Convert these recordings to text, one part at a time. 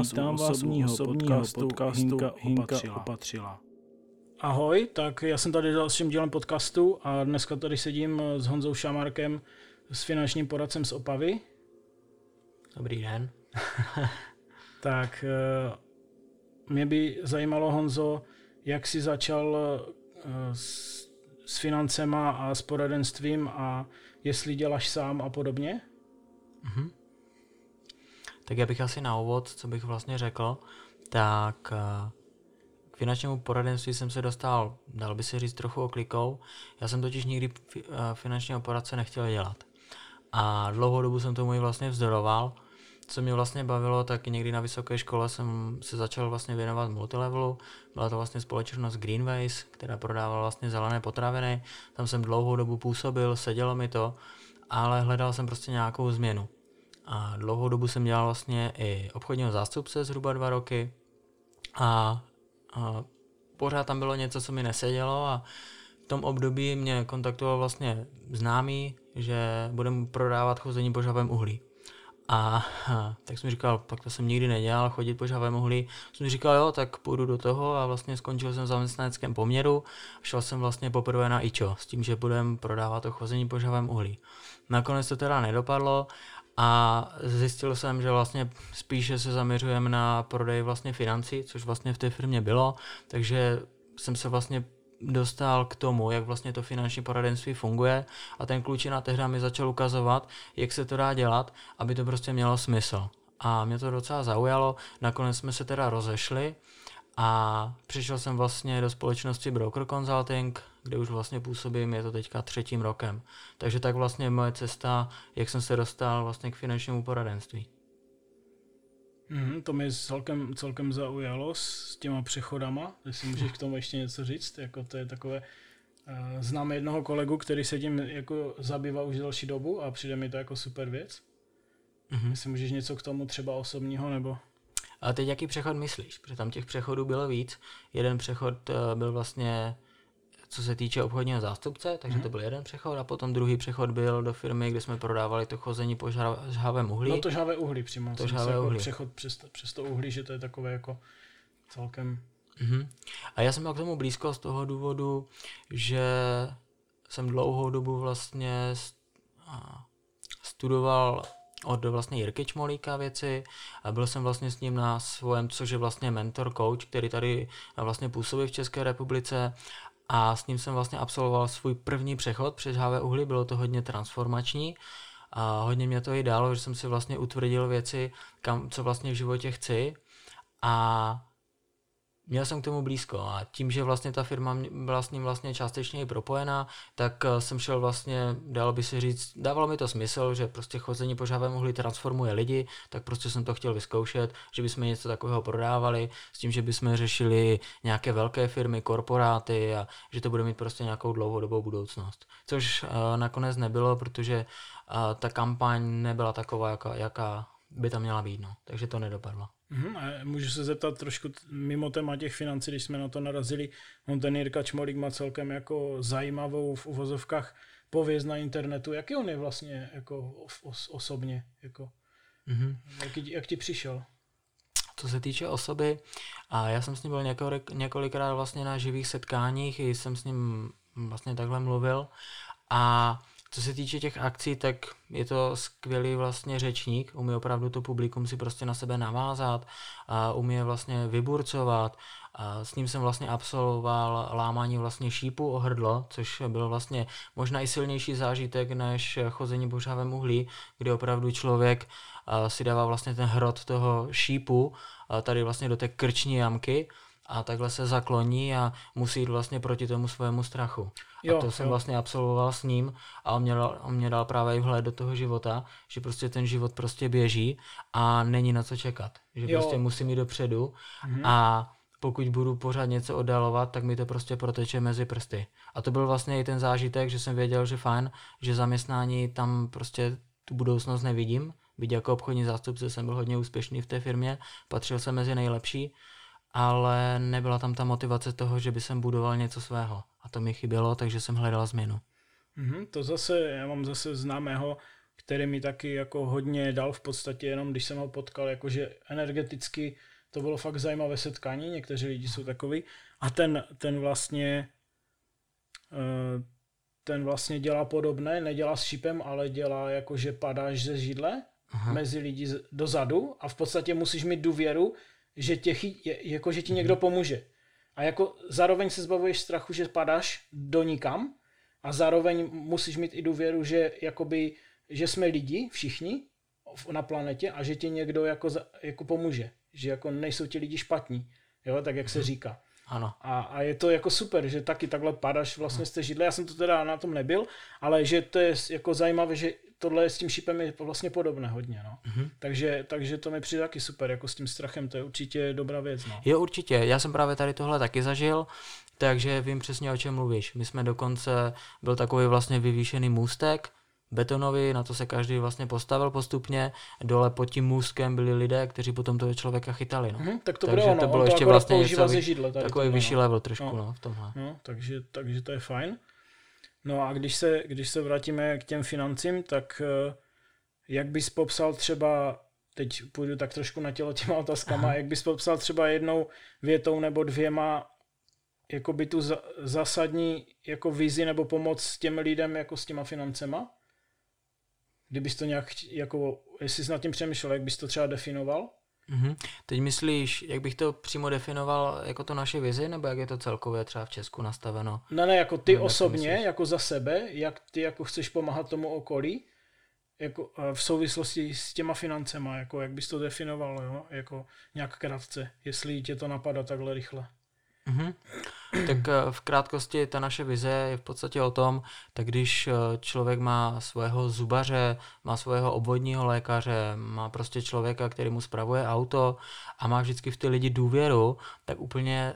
vás Vítám u osobního podcastu, podcastu Hinka, Hinka opatřila. opatřila. Ahoj, tak já jsem tady dalším dílem podcastu a dneska tady sedím s Honzou Šamarkem, s finančním poradcem z Opavy. Dobrý den. tak eh, mě by zajímalo, Honzo, jak jsi začal eh, s, s financema a s poradenstvím a jestli děláš sám a podobně? Mm-hmm. Tak já bych asi na úvod, co bych vlastně řekl, tak eh, k finančnímu poradenství jsem se dostal, dal by se říct, trochu oklikou. Já jsem totiž nikdy eh, finančního poradce nechtěl dělat. A dlouhou dobu jsem tomu i vlastně vzdoroval. Co mě vlastně bavilo, tak někdy na vysoké škole jsem se začal vlastně věnovat multilevelu. Byla to vlastně společnost Greenways, která prodávala vlastně zelené potraviny. Tam jsem dlouhou dobu působil, sedělo mi to, ale hledal jsem prostě nějakou změnu. A dlouhou dobu jsem dělal vlastně i obchodního zástupce, zhruba dva roky. A, a pořád tam bylo něco, co mi nesedělo a v tom období mě kontaktoval vlastně známý, že budeme prodávat chození po žavém uhlí. A, a tak jsem říkal, pak to jsem nikdy nedělal, chodit po žavém uhlí. Jsem říkal, jo, tak půjdu do toho a vlastně skončil jsem v zaměstnaneckém poměru. Šel jsem vlastně poprvé na IČO s tím, že budeme prodávat to chození po žavém uhlí. Nakonec to teda nedopadlo a zjistil jsem, že vlastně spíše se zaměřujeme na prodej vlastně financí, což vlastně v té firmě bylo, takže jsem se vlastně dostal k tomu, jak vlastně to finanční poradenství funguje. A ten klučina tehdy mi začal ukazovat, jak se to dá dělat, aby to prostě mělo smysl. A mě to docela zaujalo, nakonec jsme se teda rozešli a přišel jsem vlastně do společnosti Broker Consulting, kde už vlastně působím, je to teďka třetím rokem. Takže tak vlastně moje cesta, jak jsem se dostal vlastně k finančnímu poradenství. Mm, to mě celkem, celkem zaujalo s těma přechodama, jestli můžeš k tomu ještě něco říct, jako to je takové, uh, znám jednoho kolegu, který se tím jako zabývá už další dobu a přijde mi to jako super věc. Mm-hmm. Jestli můžeš něco k tomu třeba osobního nebo... A teď jaký přechod myslíš? Protože tam těch přechodů bylo víc. Jeden přechod uh, byl vlastně co se týče obchodního zástupce, takže mm-hmm. to byl jeden přechod a potom druhý přechod byl do firmy, kde jsme prodávali to chození po žhavém uhlí. No to žhavé uhlí přímo. To žhavé jako uhlí. Přechod přes to, přes to uhlí, že to je takové jako celkem... Mm-hmm. A já jsem měl k tomu blízko z toho důvodu, že jsem dlouhou dobu vlastně studoval od vlastně Jirky Čmolíka věci a byl jsem vlastně s ním na svém, což je vlastně mentor coach, který tady vlastně působí v České republice a s ním jsem vlastně absolvoval svůj první přechod přes HV uhlí, bylo to hodně transformační. A hodně mě to i dalo, že jsem si vlastně utvrdil věci, kam, co vlastně v životě chci. A měl jsem k tomu blízko a tím, že vlastně ta firma byla s ním vlastně částečně i propojená, tak eh, jsem šel vlastně, dalo by se říct, dávalo mi to smysl, že prostě chození po žávém uhlí transformuje lidi, tak prostě jsem to chtěl vyzkoušet, že bychom něco takového prodávali, s tím, že bychom řešili nějaké velké firmy, korporáty a že to bude mít prostě nějakou dlouhodobou budoucnost. Což uh, nakonec nebylo, protože uh, ta kampaň nebyla taková, jaká, jaká by tam měla být, no. takže to nedopadlo. Mm, a můžu se zeptat trošku mimo téma těch financí, když jsme na to narazili. On ten Jirka Čmolík má celkem jako zajímavou v uvozovkách pověst na internetu. Jaký on je vlastně jako os, osobně? Jako, mm-hmm. jak, jak ti přišel? Co se týče osoby, a já jsem s ním byl několik, několikrát vlastně na živých setkáních, i jsem s ním vlastně takhle mluvil a co se týče těch akcí, tak je to skvělý vlastně řečník, umí opravdu to publikum si prostě na sebe navázat, a umí je vlastně vyburcovat. A s ním jsem vlastně absolvoval lámání vlastně šípu o hrdlo, což byl vlastně možná i silnější zážitek než chození po žhavém uhlí, kdy opravdu člověk si dává vlastně ten hrot toho šípu tady vlastně do té krční jamky a takhle se zakloní a musí jít vlastně proti tomu svému strachu. Jo, a to jsem jo. vlastně absolvoval s ním a on mě, dal, on mě dal právě i vhled do toho života, že prostě ten život prostě běží a není na co čekat. Že jo. prostě musím jít dopředu mhm. a pokud budu pořád něco oddalovat, tak mi to prostě proteče mezi prsty. A to byl vlastně i ten zážitek, že jsem věděl, že fajn, že zaměstnání tam prostě tu budoucnost nevidím. Byť jako obchodní zástupce jsem byl hodně úspěšný v té firmě, patřil jsem mezi nejlepší, ale nebyla tam ta motivace toho, že by jsem budoval něco svého. A to mi chybělo, takže jsem hledal změnu. Mm-hmm, to zase, já mám zase známého, který mi taky jako hodně dal v podstatě jenom, když jsem ho potkal, jakože energeticky to bylo fakt zajímavé setkání, někteří lidi jsou takový a ten, ten vlastně eh, ten vlastně dělá podobné, nedělá s šipem, ale dělá jako, že padáš ze židle Aha. mezi lidi dozadu a v podstatě musíš mít důvěru, že, tě chy, jako, že ti někdo mhm. pomůže. A jako zároveň se zbavuješ strachu, že padáš do nikam a zároveň musíš mít i důvěru, že jakoby, že jsme lidi, všichni na planetě a že ti někdo jako, jako pomůže. Že jako nejsou ti lidi špatní, jo, tak jak se mhm. říká. Ano. A, a je to jako super, že taky takhle padaš vlastně z té židle. Já jsem to teda na tom nebyl, ale že to je jako zajímavé, že tohle s tím šipem je vlastně podobné hodně, no. Mm-hmm. Takže, takže to mi přijde taky super, jako s tím strachem, to je určitě dobrá věc, no. Jo, určitě, já jsem právě tady tohle taky zažil, takže vím přesně, o čem mluvíš. My jsme dokonce, byl takový vlastně vyvýšený můstek, betonový, na to se každý vlastně postavil postupně. Dole pod tím můstkem byli lidé, kteří potom toho člověka chytali. No. Mm, tak to takže ono, to bylo ještě vlastně něco, židle, tady takový vyšší no. level trošku no. No, v tomhle. No, takže, takže to je fajn. No a když se, když se vrátíme k těm financím, tak eh, jak bys popsal třeba, teď půjdu tak trošku na tělo těma otázkama, Aha. jak bys popsal třeba jednou větou nebo dvěma jakoby tu zásadní jako vizi nebo pomoc s těm lidem jako s těma financema? Kdybys to nějak, jako, jestli jsi nad tím přemýšlel, jak bys to třeba definoval? Mm-hmm. Teď myslíš, jak bych to přímo definoval jako to naše vizi, nebo jak je to celkově třeba v Česku nastaveno? Ne, ne, jako ty osobně, jako za sebe, jak ty jako chceš pomáhat tomu okolí, jako v souvislosti s těma financema, jako jak bys to definoval, jo? jako nějak krátce, jestli tě to napadá takhle rychle. Mm-hmm. Tak eh, v krátkosti ta naše vize je v podstatě o tom, tak když eh, člověk má svého zubaře, má svého obvodního lékaře, má prostě člověka, který mu spravuje auto a má vždycky v ty lidi důvěru, tak úplně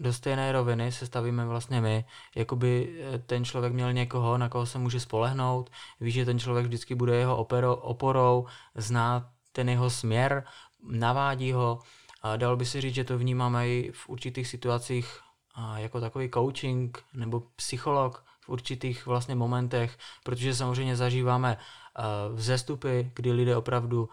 do stejné roviny se stavíme vlastně my, jakoby eh, ten člověk měl někoho, na koho se může spolehnout, ví, že ten člověk vždycky bude jeho opero, oporou, zná ten jeho směr, navádí ho, a dalo by se říct, že to vnímáme i v určitých situacích jako takový coaching nebo psycholog v určitých vlastně momentech, protože samozřejmě zažíváme vzestupy, kdy lidé opravdu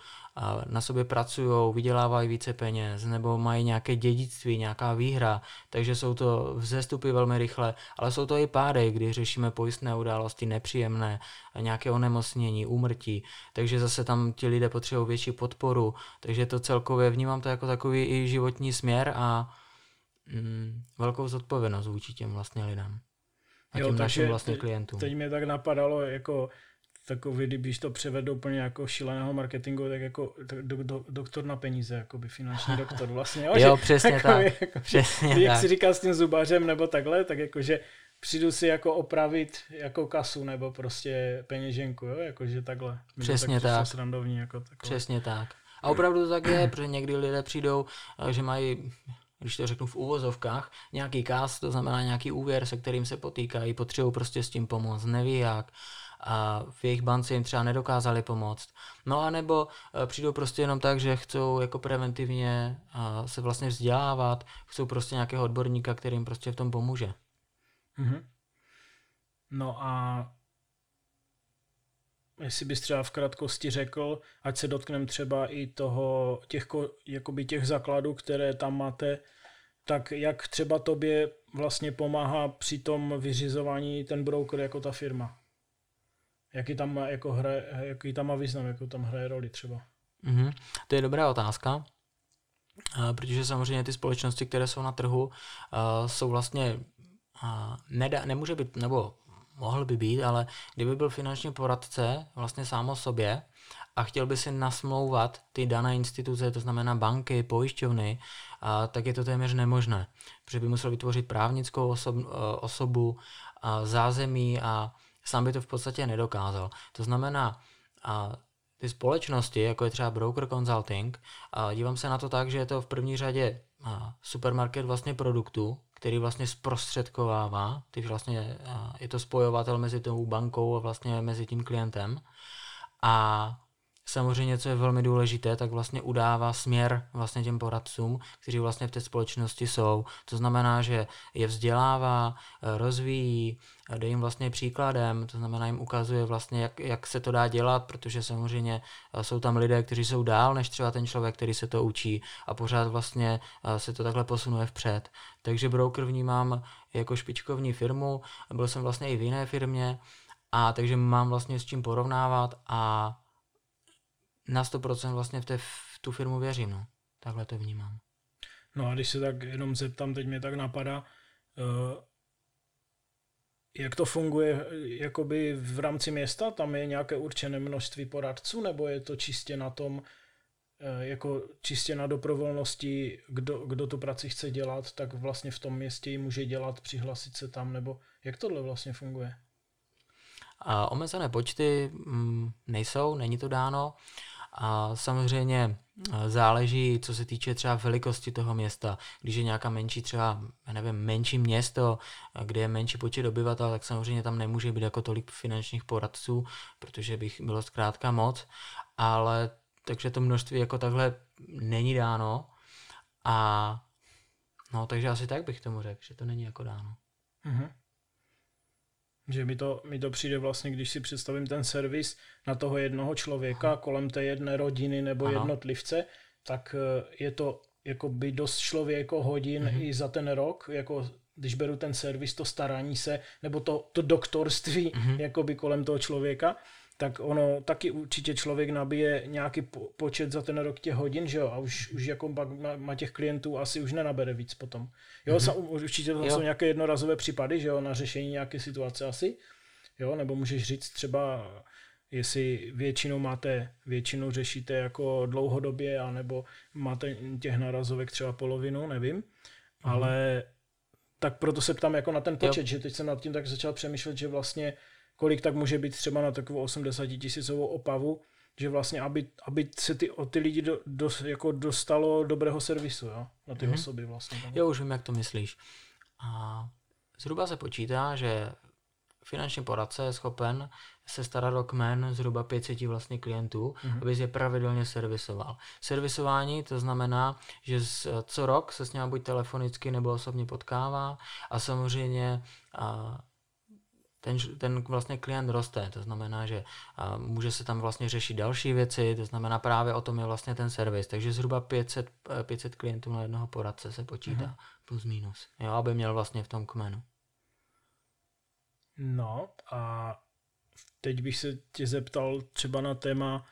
na sobě pracují, vydělávají více peněz nebo mají nějaké dědictví, nějaká výhra, takže jsou to vzestupy velmi rychle, ale jsou to i pády, kdy řešíme pojistné události, nepříjemné, nějaké onemocnění, úmrtí, takže zase tam ti lidé potřebují větší podporu, takže to celkově vnímám to jako takový i životní směr a mm, velkou zodpovědnost vůči těm vlastně lidem a jo, těm našim vlastně klientům. Teď mě tak napadalo, jako takový, kdybyš to převedl úplně jako šíleného marketingu, tak jako do, do, doktor na peníze, jako by finanční doktor vlastně. Jo, jo že, přesně takový, tak. Jako, přesně jak tak. si říkal s tím zubařem nebo takhle, tak jakože přijdu si jako opravit jako kasu nebo prostě peněženku, jo, jakože takhle. Přesně tak. tak. Srandovní, jako takhle. Přesně tak. A opravdu to tak je, protože někdy lidé přijdou, eh, že mají když to řeknu v úvozovkách, nějaký kás, to znamená nějaký úvěr, se kterým se potýkají, potřebují prostě s tím pomoct, neví jak, a v jejich bance jim třeba nedokázali pomoct. No a nebo e, přijdou prostě jenom tak, že chcou jako preventivně se vlastně vzdělávat, chcou prostě nějakého odborníka, který jim prostě v tom pomůže. Mm-hmm. No a jestli bys třeba v krátkosti řekl, ať se dotkneme třeba i toho, těch, jakoby těch základů, které tam máte, tak jak třeba tobě vlastně pomáhá při tom vyřizování ten broker jako ta firma? Jaký tam má, jako hraje, jaký tam má význam, jakou tam hraje roli třeba? Mm-hmm. To je dobrá otázka, uh, protože samozřejmě ty společnosti, které jsou na trhu, uh, jsou vlastně, uh, nedá, nemůže být, nebo mohl by být, ale kdyby byl finanční poradce vlastně sám o sobě a chtěl by si nasmlouvat ty dané instituce, to znamená banky, pojišťovny, tak je to téměř nemožné, protože by musel vytvořit právnickou osob, osobu, a zázemí a sám by to v podstatě nedokázal. To znamená, a ty společnosti, jako je třeba Broker Consulting, a dívám se na to tak, že je to v první řadě supermarket vlastně produktů, který vlastně zprostředkovává, ty vlastně je to spojovatel mezi tou bankou a vlastně mezi tím klientem. A samozřejmě, co je velmi důležité, tak vlastně udává směr vlastně těm poradcům, kteří vlastně v té společnosti jsou. To znamená, že je vzdělává, rozvíjí, jde jim vlastně příkladem, to znamená jim ukazuje vlastně, jak, jak se to dá dělat, protože samozřejmě jsou tam lidé, kteří jsou dál než třeba ten člověk, který se to učí a pořád vlastně se to takhle posunuje vpřed. Takže broker vnímám jako špičkovní firmu, byl jsem vlastně i v jiné firmě, a takže mám vlastně s čím porovnávat a na 100% vlastně v, té, v tu firmu věřím. No. Takhle to vnímám. No a když se tak jenom zeptám, teď mě tak napadá, uh, jak to funguje jakoby v rámci města? Tam je nějaké určené množství poradců, nebo je to čistě na tom, eh, jako čistě na dobrovolnosti, kdo, kdo tu práci chce dělat, tak vlastně v tom městě ji může dělat, přihlasit se tam, nebo jak tohle vlastně funguje? A omezené počty mm, nejsou, není to dáno. A samozřejmě záleží, co se týče třeba velikosti toho města. Když je nějaká menší třeba, nevím, menší město, kde je menší počet obyvatel, tak samozřejmě tam nemůže být jako tolik finančních poradců, protože bych bylo zkrátka moc. Ale takže to množství jako takhle není dáno. A no, takže asi tak bych tomu řekl, že to není jako dáno. Mm-hmm. Že mi to, mi to přijde vlastně, když si představím ten servis na toho jednoho člověka kolem té jedné rodiny nebo Aha. jednotlivce, tak eh, je to jako by dost člověko hodin mm-hmm. i za ten rok, jako když beru ten servis, to starání se, nebo to, to doktorství mm-hmm. jakoby kolem toho člověka, tak ono taky určitě člověk nabije nějaký po, počet za ten rok těch hodin, že jo, a už, už jako má, má těch klientů asi už nenabere víc potom. Jo, mm-hmm. určitě to jo. jsou nějaké jednorazové případy, že jo, na řešení nějaké situace asi, jo, nebo můžeš říct třeba, jestli většinou máte, většinou řešíte jako dlouhodobě, anebo máte těch narazovek třeba polovinu, nevím, mm-hmm. ale tak proto se ptám jako na ten počet, jo. že teď jsem nad tím tak začal přemýšlet, že vlastně kolik tak může být třeba na takovou 80 tisícovou opavu, že vlastně, aby, aby se ty, o ty lidi do, do, jako dostalo dobrého servisu, jo? na ty mm-hmm. osoby vlastně. Tam. Jo, už vím, jak to myslíš. A zhruba se počítá, že finanční poradce je schopen se starat o kmen zhruba 500 vlastně klientů, mm-hmm. aby je pravidelně servisoval. Servisování to znamená, že z, co rok se s ním buď telefonicky nebo osobně potkává a samozřejmě a, ten, ten vlastně klient roste, to znamená, že a, může se tam vlastně řešit další věci, to znamená právě o tom je vlastně ten servis, takže zhruba 500, 500 klientů na jednoho poradce se počítá, mm-hmm. plus minus, jo, aby měl vlastně v tom kmenu. No a teď bych se tě zeptal třeba na téma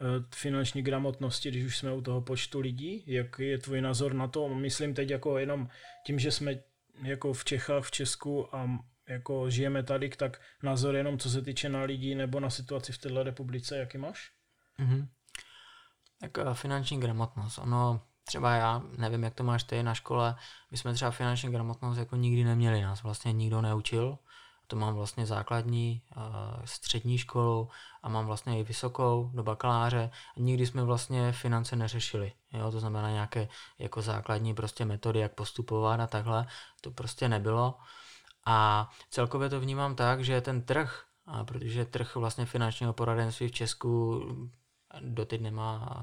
e, finanční gramotnosti, když už jsme u toho počtu lidí, jak je tvůj názor na to? Myslím teď jako jenom tím, že jsme jako v Čechách, v Česku a jako žijeme tady, tak názor jenom co se týče na lidí nebo na situaci v této republice, jaký máš? Mm-hmm. Tak uh, finanční gramotnost, ono třeba já nevím, jak to máš ty na škole, my jsme třeba finanční gramotnost jako nikdy neměli, nás vlastně nikdo neučil, to mám vlastně základní, uh, střední školu a mám vlastně i vysokou do bakaláře. Nikdy jsme vlastně finance neřešili. Jo? To znamená nějaké jako základní prostě metody, jak postupovat a takhle. To prostě nebylo. A celkově to vnímám tak, že ten trh, a protože trh vlastně finančního poradenství v Česku doteď nemá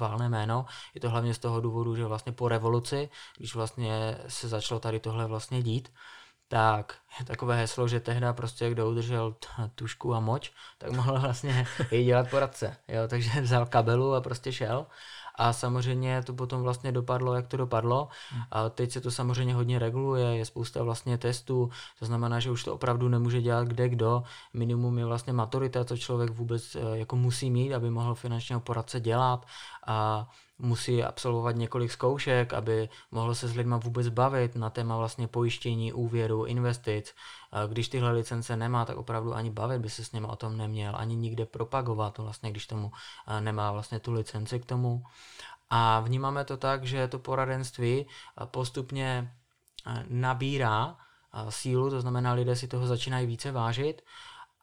válné jméno. Je to hlavně z toho důvodu, že vlastně po revoluci, když vlastně se začalo tady tohle vlastně dít, tak je takové heslo, že tehda prostě kdo udržel tušku a moč, tak mohl vlastně i dělat poradce. Jo? Takže vzal kabelu a prostě šel a samozřejmě to potom vlastně dopadlo, jak to dopadlo. Hmm. A teď se to samozřejmě hodně reguluje, je spousta vlastně testů, to znamená, že už to opravdu nemůže dělat kde kdo. Minimum je vlastně maturita, co člověk vůbec eh, jako musí mít, aby mohl finančního poradce dělat a musí absolvovat několik zkoušek, aby mohl se s lidma vůbec bavit na téma vlastně pojištění, úvěru, investic. Když tyhle licence nemá, tak opravdu ani bavit by se s něma o tom neměl, ani nikde propagovat, vlastně, když tomu nemá vlastně tu licenci k tomu. A vnímáme to tak, že to poradenství postupně nabírá sílu, to znamená, lidé si toho začínají více vážit,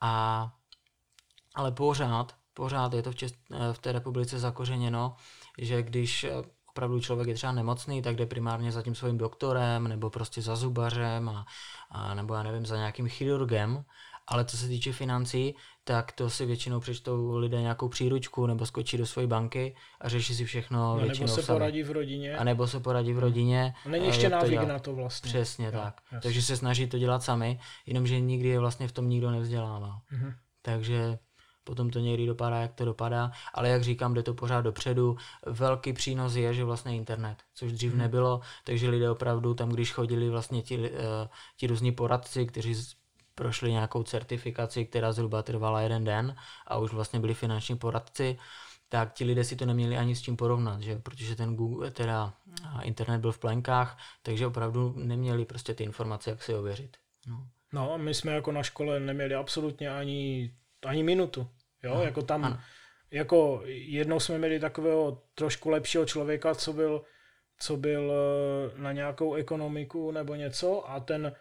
a, ale pořád, pořád je to v, Čes- v té republice zakořeněno, že když eh, opravdu člověk je třeba nemocný, tak jde primárně za tím svým doktorem nebo prostě za zubařem a, a nebo já nevím, za nějakým chirurgem Ale co se týče financí, tak to si většinou přečtou lidé nějakou příručku nebo skočí do své banky a řeší si všechno No, většinou nebo se sami. poradí v rodině. A nebo se poradí v rodině. Není a ještě jak to návyk na to vlastně. Přesně Jo, tak. jasně. Takže se snaží to dělat sami, jenomže nikdy je vlastně v tom nikdo nevzdělává. Mhm. Takže potom to někdy dopadá, jak to dopadá, ale jak říkám, jde to pořád dopředu. Velký přínos je, že vlastně internet, což dřív Mhm. nebylo, takže lidé opravdu tam, když chodili vlastně ti, eh, ti různí poradci, kteří prošli nějakou certifikaci, která zhruba trvala jeden den a už vlastně byli finanční poradci, tak ti lidé si to neměli ani s čím porovnat, že? protože ten Google, teda a internet byl v plenkách, takže opravdu neměli prostě ty informace, jak si ověřit. No. No, my jsme jako na škole neměli absolutně ani, ani minutu. Jo, Ano, jako tam, ano. jako jednou jsme měli takového trošku lepšího člověka, co byl, co byl eh, na nějakou ekonomiku nebo něco a ten,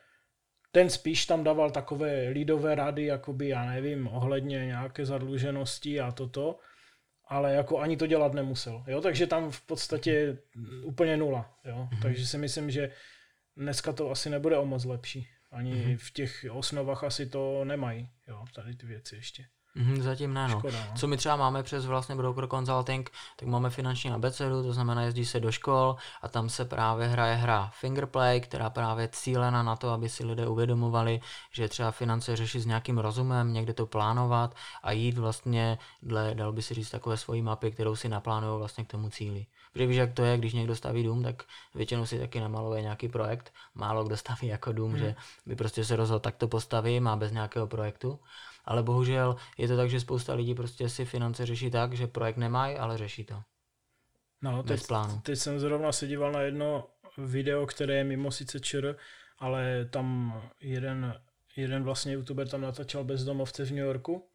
ten spíš tam dával takové lídové rady, jakoby, já nevím, ohledně nějaké zadluženosti a toto, ale jako ani to dělat nemusel. Jo, takže tam v podstatě úplně nula. Jo, takže si myslím, že dneska to asi nebude o moc lepší. Ani Mhm. v těch osnovách asi to nemají, jo, tady ty věci ještě. Mhm, zatím ne, no. Škoda, no. Co my třeba máme přes vlastně Broker Consulting, tak máme finanční abecedu, to znamená jezdí se do škol a tam se právě hraje hra Fingerplay, která právě je cílena na to, aby si lidé uvědomovali, že třeba finance řešit s nějakým rozumem, někde to plánovat a jít vlastně dle, dal by si říct, takové svojí mapy, kterou si naplánují vlastně k tomu cíli. Protože víš, jak to je, když někdo staví dům, tak většinou si taky namaluje nějaký projekt. Málo kdo staví jako dům, že by prostě se rozhodl, tak to postavím a bez nějakého projektu. Ale bohužel je to tak, že spousta lidí prostě si finance řeší tak, že projekt nemají, ale řeší to. No, teď, plánu. teď jsem zrovna se díval na jedno video, které je mimo sice ČR, ale tam jeden, jeden vlastně youtuber tam natáčel bezdomovce v New Yorku,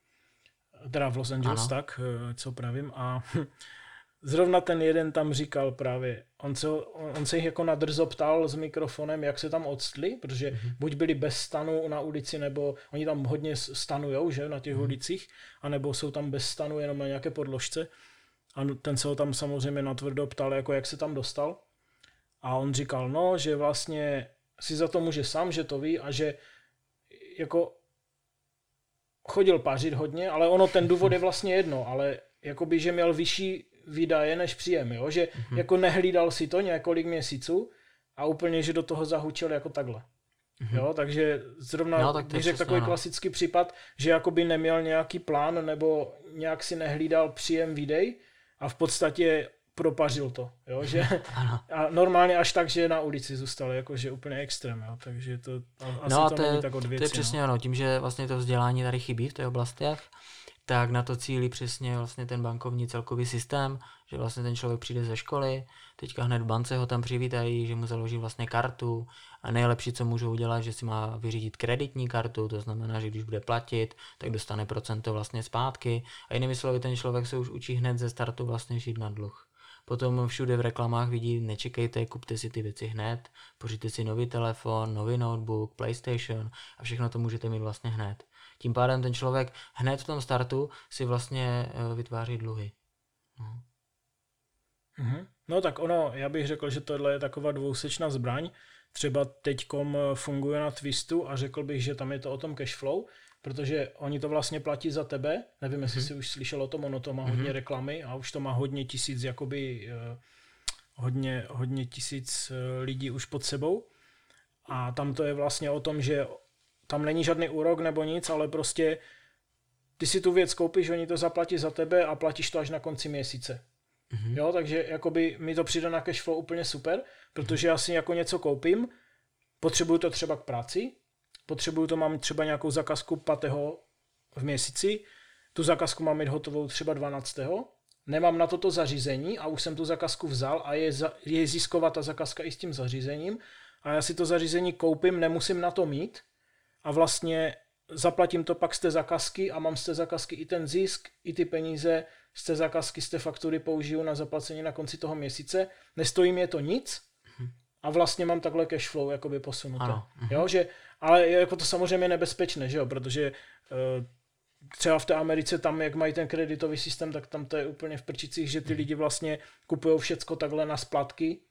teda v Los Angeles, Ano. tak, eh, co pravím, a zrovna ten jeden tam říkal právě, on se, on on se jich jako nadrzo ptal s mikrofonem, jak se tam odstli, protože Mhm. buď byli bez stanu na ulici, nebo oni tam hodně stanujou, že, na těch ulicích, anebo jsou tam bez stanu jenom na nějaké podložce. A ten se ho tam samozřejmě natvrdo ptal, jako jak se tam dostal. A on říkal, no, že vlastně si za to může sám, že to ví a že jako chodil pařit hodně, ale ono ten důvod je vlastně jedno, ale jakoby, že měl vyšší výdaje než příjem, jo? že Mhm. jako nehlídal si to několik měsíců a úplně, že do toho zahučil jako takhle. Jo, takže zrovna No, no, tak bych řekl takový ono. klasický případ, že jakoby neměl nějaký plán nebo nějak si nehlídal příjem výdej a v podstatě propařil to, jo, že Ano. a normálně až tak, že na ulici zůstal, jakože úplně extrém, jo, takže to a, asi No a to, to není je, tak od věci, to je přesně ono, tím, že vlastně to vzdělání tady chybí v těch oblastech, tak na to cílí přesně vlastně ten bankovní celkový systém, že vlastně ten člověk přijde ze školy, teďka hned v bance ho tam přivítají, že mu založí vlastně kartu a nejlepší, co můžou udělat, že si má vyřídit kreditní kartu, to znamená, že když bude platit, tak dostane procento vlastně zpátky a jinými slovy ten člověk se už učí hned ze startu vlastně žít na dluh. Potom všude v reklamách vidí, nečekejte, kupte si ty věci hned, pořiďte si nový telefon, nový notebook, PlayStation a všechno to můžete mít vlastně hned. Tím pádem ten člověk hned v tom startu si vlastně eh, vytváří dluhy. No. Mhm. No tak ono, já bych řekl, že tohle je taková dvousečná zbraň. Třeba teďkom eh, funguje na Twistu a řekl bych, že tam je to o tom cashflow, protože oni to vlastně platí za tebe. Nevím, jestli Mhm. jsi už slyšel o tom, ono to má hodně reklamy a už to má hodně tisíc, jakoby eh, hodně, hodně tisíc lidí už pod sebou. A tam to je vlastně o tom, že tam není žádný úrok nebo nic, ale prostě ty si tu věc koupíš, oni to zaplatí za tebe a platíš to až na konci měsíce. Mhm. Jo, takže jakoby mi to přijde na cashflow úplně super, protože já si jako něco koupím, potřebuju to třeba k práci, potřebuju to, mám třeba nějakou zakazku 5. v měsíci, tu zakazku mám mít hotovou třeba 12. Nemám na toto zařízení a už jsem tu zakazku vzal a je, za, je zisková ta zakazka i s tím zařízením a já si to zařízení koupím, nemusím na to mít a vlastně zaplatím to pak z té zakazky a mám z té zakazky i ten zisk, i ty peníze z té zakazky, z té faktury použiju na zaplacení na konci toho měsíce. Nestojí mě to nic a vlastně mám takhle cash flow jakoby posunuté. Ano, mhm. Jo, že, ale je jako to samozřejmě nebezpečné, že jo, protože uh, třeba v té Americe tam, jak mají ten kreditový systém, tak tam to je úplně v prčicích, že ty Mhm. lidi vlastně kupují všecko takhle na splatky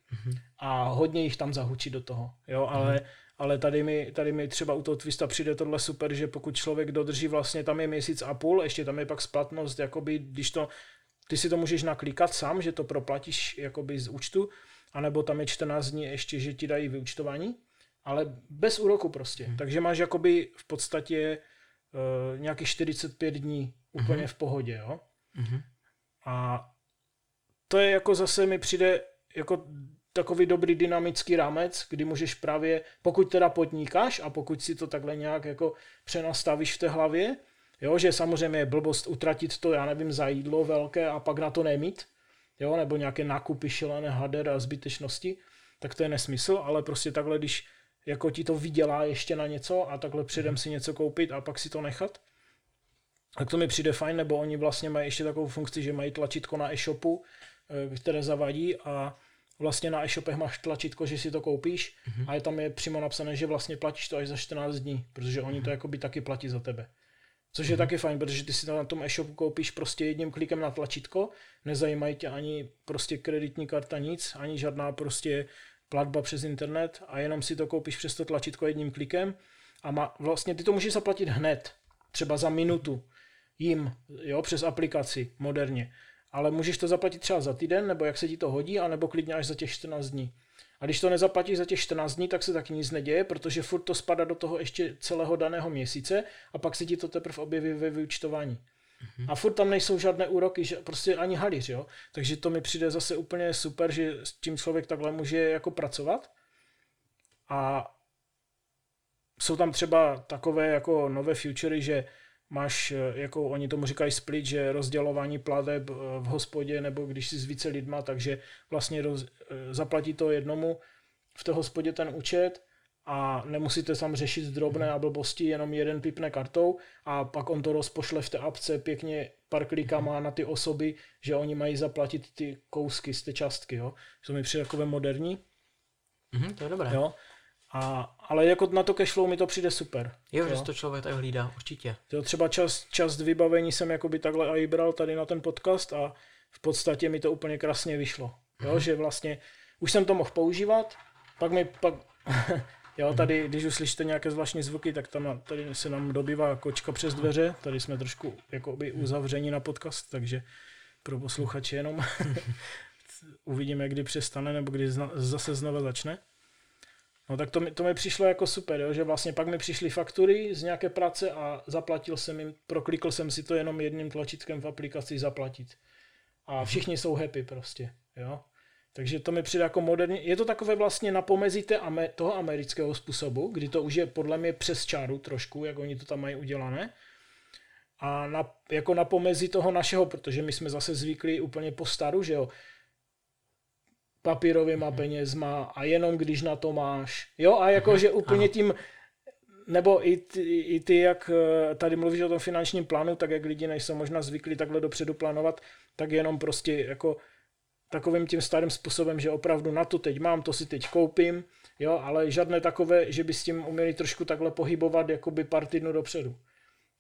a hodně jich tam zahučí do toho, jo, ale, ale tady mi, tady mi třeba u toho Twista přijde tohle super, že pokud člověk dodrží vlastně, tam je měsíc a půl, ještě tam je pak splatnost, jakoby, když to, ty si to můžeš naklikat sám, že to proplatíš jakoby z účtu, anebo tam je 14 dní ještě, že ti dají vyučtování, ale bez úroku prostě. Hmm. Takže máš jakoby v podstatě uh, nějakých 45 dní úplně hmm. v pohodě, jo. Hmm. A to je jako zase mi přijde jako takový dobrý dynamický rámec, kdy můžeš právě, pokud teda podnikáš a pokud si to takhle nějak jako přenastavíš v té hlavě, jo, že samozřejmě je blbost utratit to, já nevím, za jídlo velké a pak na to nemít, jo, nebo nějaké nákupy šilené hader a zbytečnosti, tak to je nesmysl, ale prostě takhle, když jako ti to vydělá ještě na něco a takhle předem si něco koupit a pak si to nechat, tak to mi přijde fajn, nebo oni vlastně mají ještě takovou funkci, že mají tlačítko na e-shopu, eh, které zavadí a vlastně na e-shopech máš tlačítko, že si to koupíš mm-hmm. a je tam je přímo napsané, že vlastně platíš to až za 14 dní, protože oni to mhm. jakoby taky platí za tebe. Což je mm-hmm. taky fajn, protože ty si to na tom e-shopu koupíš prostě jedním klikem na tlačítko, nezajímají tě ani prostě kreditní karta, nic, ani žádná prostě platba přes internet a jenom si to koupíš přes to tlačítko jedním klikem a má, vlastně ty to můžeš zaplatit hned, třeba za minutu jim, jo, přes aplikaci moderně ale můžeš to zaplatit třeba za týden, nebo jak se ti to hodí, anebo klidně až za těch 14 dní. A když to nezaplatíš za těch 14 dní, tak se taky nic neděje, protože furt to spadá do toho ještě celého daného měsíce a pak se ti to teprve objeví ve vyučtování. Mm-hmm. A furt tam nejsou žádné úroky, že prostě ani halíř, jo. Takže to mi přijde zase úplně super, že s tím člověk takhle může jako pracovat. A jsou tam třeba takové jako nové futury, že máš, eh, jako oni tomu říkají split, že rozdělování plateb eh, v hospodě nebo když jsi s více lidma, takže vlastně roz, eh, zaplatí to jednomu v té hospodě ten účet a nemusíte tam řešit drobné a blbosti, jenom jeden pipne kartou a pak on to rozpošle v té apce pěkně pár klikama na ty osoby, že oni mají zaplatit ty kousky z té částky, jo. To mi přijde takové moderní. Mm-hmm, to je dobré. Jo. A, ale jako na to cashflow mi to přijde super. Jo, jo. že to člověk tak hlídá, určitě. Jo, třeba čas, čas vybavení jsem jakoby takhle i bral tady na ten podcast a v podstatě mi to úplně krásně vyšlo. Jo, mm-hmm. že vlastně už jsem to mohl používat, pak mi pak, jo, tady, když už slyšíte nějaké zvláštní zvuky, tak tam tady se nám dobývá kočka přes dveře, tady jsme trošku jakoby uzavření na podcast, takže pro posluchače jenom uvidíme, kdy přestane nebo kdy zna, zase znova začne. No tak to mi, to mi přišlo jako super, jo, že vlastně pak mi přišly faktury z nějaké práce a zaplatil jsem jim, proklikl jsem si to jenom jedním tlačítkem v aplikaci zaplatit. A mhm. všichni jsou happy prostě, jo. Takže to mi přijde jako moderní. Je to takové vlastně na pomezí té, toho amerického způsobu, kdy to už je podle mě přes čáru trošku, jak oni to tam mají udělané. A na, jako na pomezí toho našeho, protože my jsme zase zvyklí úplně po staru, že jo papírovýma mm-hmm. penězma a jenom když na to máš. Jo, a jakože mm-hmm. úplně ano. tím, nebo i ty, i ty, jak eh, tady mluvíš o tom finančním plánu, tak jak lidi nejsou možná zvyklí takhle dopředu plánovat, tak jenom prostě jako takovým tím starým způsobem, že opravdu na to teď mám, to si teď koupím, jo, ale žádné takové, že by s tím uměli trošku takhle pohybovat jakoby pár týdnů dopředu.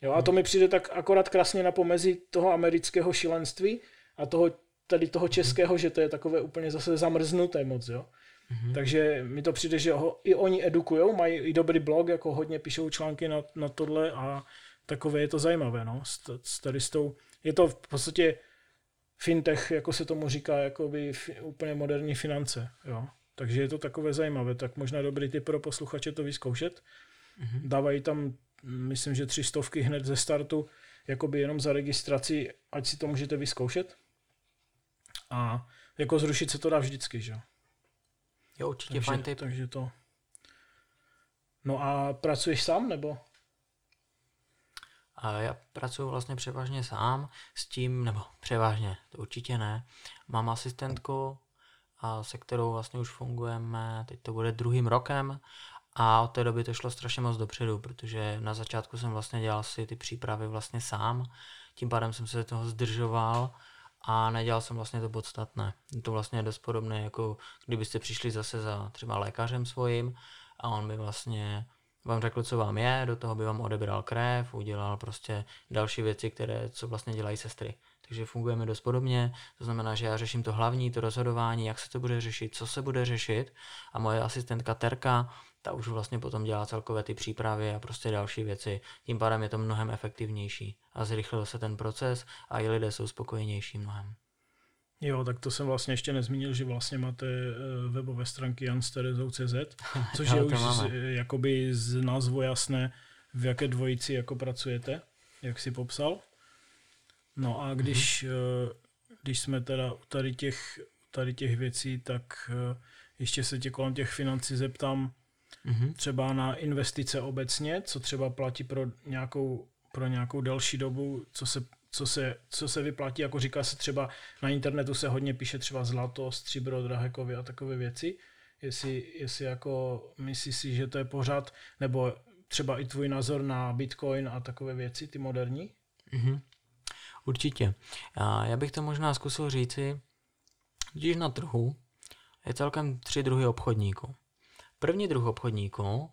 Jo, a to mi přijde tak akorát krásně na pomezi toho amerického šilenství a toho tady toho českého, že to je takové úplně zase zamrznuté moc, jo. Mm-hmm. Takže mi to přijde, že ho i oni edukujou, mají i dobrý blog, jako hodně píšou články na, na tohle a takové je to zajímavé, no, s, s tady s tou, je to v podstatě fintech, jako se tomu říká, jako by fi, úplně moderní finance, jo. Takže je to takové zajímavé, tak možná dobrý tip pro posluchače to vyzkoušet. Mm-hmm. Dávají tam, myslím, že tři stovky hned ze startu, jakoby jenom za registraci, ať si to můžete vyzkoušet. A jako zrušit se to dá vždycky, že jo? určitě takže, fajn tip. Takže to... No a pracuješ sám, nebo? A já pracuji vlastně převážně sám s tím, nebo převážně, to určitě ne. Mám asistentku, a se kterou vlastně už fungujeme, teď to bude druhým rokem a od té doby to šlo strašně moc dopředu, protože na začátku jsem vlastně dělal si ty přípravy vlastně sám, tím pádem jsem se toho zdržoval a nedělal jsem vlastně to podstatné. Je to vlastně dost podobné, jako kdybyste přišli zase za třeba lékařem svým a on by vlastně vám řekl, co vám je, do toho by vám odebral krev, udělal prostě další věci, které, co vlastně dělají sestry. Takže fungujeme dost podobně, to znamená, že já řeším to hlavní, to rozhodování, jak se to bude řešit, co se bude řešit a moje asistentka Terka, ta už vlastně potom dělá celkové ty přípravy a prostě další věci. Tím pádem je to mnohem efektivnější a zrychlil se ten proces a i lidé jsou spokojenější mnohem. Jo, tak to jsem vlastně ještě nezmínil, že vlastně máte eh, webové stránky jansterezou.cz, což je už z, jakoby z názvu jasné, v jaké dvojici jako pracujete, jak si popsal. No a když, mm-hmm. když jsme teda u tady těch, tady těch věcí, tak eh, ještě se tě kolem těch financí zeptám mm-hmm. třeba na investice obecně, co třeba platí pro nějakou, pro nějakou delší dobu, co se, co, se, co se vyplatí, jako říká se třeba na internetu se hodně píše třeba zlato, stříbro, drahekovy a takové věci. Jestli, jestli jako myslíš si, že to je pořád, nebo třeba i tvůj názor na Bitcoin a takové věci, ty moderní? Mm-hmm. Určitě. Já bych to možná zkusil říci, když na trhu je celkem tři druhy obchodníků. První druh obchodníků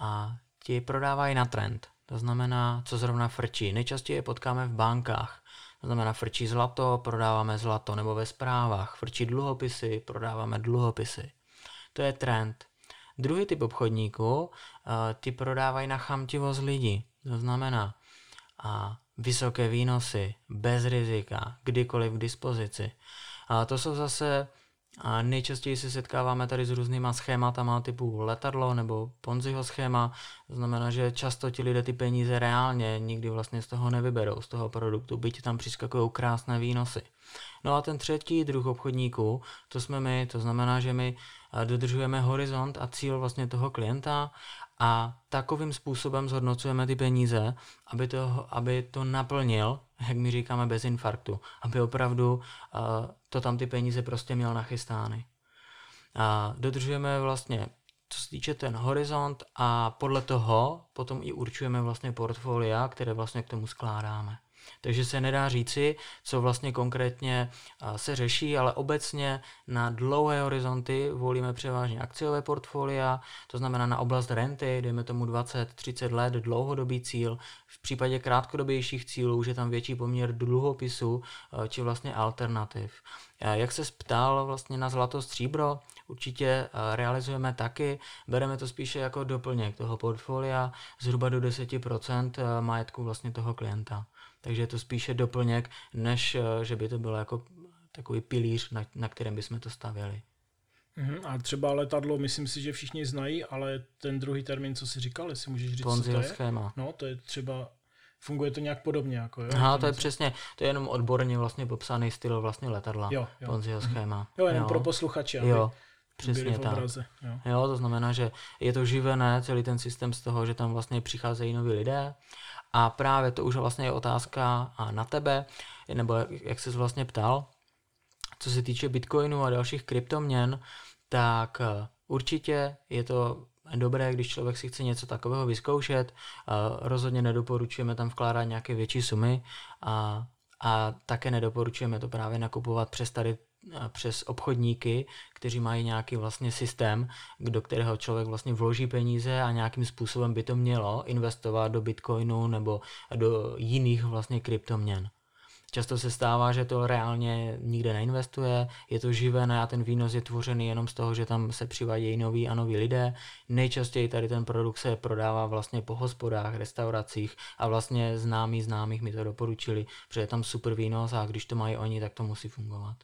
a ti prodávají na trend. To znamená, co zrovna frčí. Nejčastěji je potkáme v bankách. To znamená, frčí zlato, prodáváme zlato, nebo ve zprávách. Frčí dluhopisy, prodáváme dluhopisy. To je trend. Druhý typ obchodníků, eh, ty prodávají na chamtivost lidí. To znamená, a vysoké výnosy, bez rizika, kdykoliv k dispozici. A to jsou zase a nejčastěji se setkáváme tady s různýma schématama typu letadlo nebo Ponziho schéma. To znamená, že často ti lidé ty peníze reálně nikdy vlastně z toho nevyberou, z toho produktu, byť tam přiskakují krásné výnosy. No a ten třetí druh obchodníků, to jsme my, to znamená, že my dodržujeme horizont a cíl vlastně toho klienta a takovým způsobem zhodnocujeme ty peníze, aby to, aby to naplnil, jak my říkáme, bez infarktu. Aby opravdu uh, to tam ty peníze prostě měl nachystány. A dodržujeme vlastně, co se týče ten horizont a podle toho potom i určujeme vlastně portfolia, které vlastně k tomu skládáme. Takže se nedá říci, co vlastně konkrétně se řeší, ale obecně na dlouhé horizonty volíme převážně akciové portfolia, to znamená na oblast renty, dejme tomu 20-30 let, dlouhodobý cíl. V případě krátkodobějších cílů už je tam větší poměr dluhopisů či vlastně alternativ. Jak se ptal vlastně na zlato stříbro, určitě realizujeme taky, bereme to spíše jako doplněk toho portfolia, zhruba do 10% majetku vlastně toho klienta. Takže je to spíše doplněk, než eh, že by to bylo jako takový pilíř, na, na kterém bychom to stavěli. Uh-huh. A třeba letadlo, myslím si, že všichni znají, ale ten druhý termín, co jsi říkal, jestli můžeš říct, Ponziho co to je? schéma. No, to je třeba, funguje to nějak podobně, jako jo? Aha, to je přesně, to je jenom odborně vlastně popsaný styl vlastně letadla. Jo, jo. Ponziho mhm. schéma. Jo, jenom jo. pro posluchače, aby jo. Přesně tak. Obraze, jo. jo, to znamená, že je to živené, celý ten systém z toho, že tam vlastně přicházejí noví lidé a právě to už vlastně je otázka na tebe, nebo jak jsi vlastně ptal, co se týče Bitcoinu a dalších kryptoměn, tak eh, určitě je to dobré, když člověk si chce něco takového vyzkoušet. Eh, rozhodně nedoporučujeme tam vkládat nějaké větší sumy a, a také nedoporučujeme to právě nakupovat přes tady přes obchodníky, kteří mají nějaký vlastně systém, do kterého člověk vlastně vloží peníze a nějakým způsobem by to mělo investovat do bitcoinu nebo do jiných vlastně kryptoměn. Často se stává, že to reálně nikde neinvestuje, je to živé a ten výnos je tvořený jenom z toho, že tam se přivádějí noví a noví lidé. Nejčastěji tady ten produkt se prodává vlastně po hospodách, restauracích a vlastně známí známých mi to doporučili, protože je tam super výnos a když to mají oni, tak to musí fungovat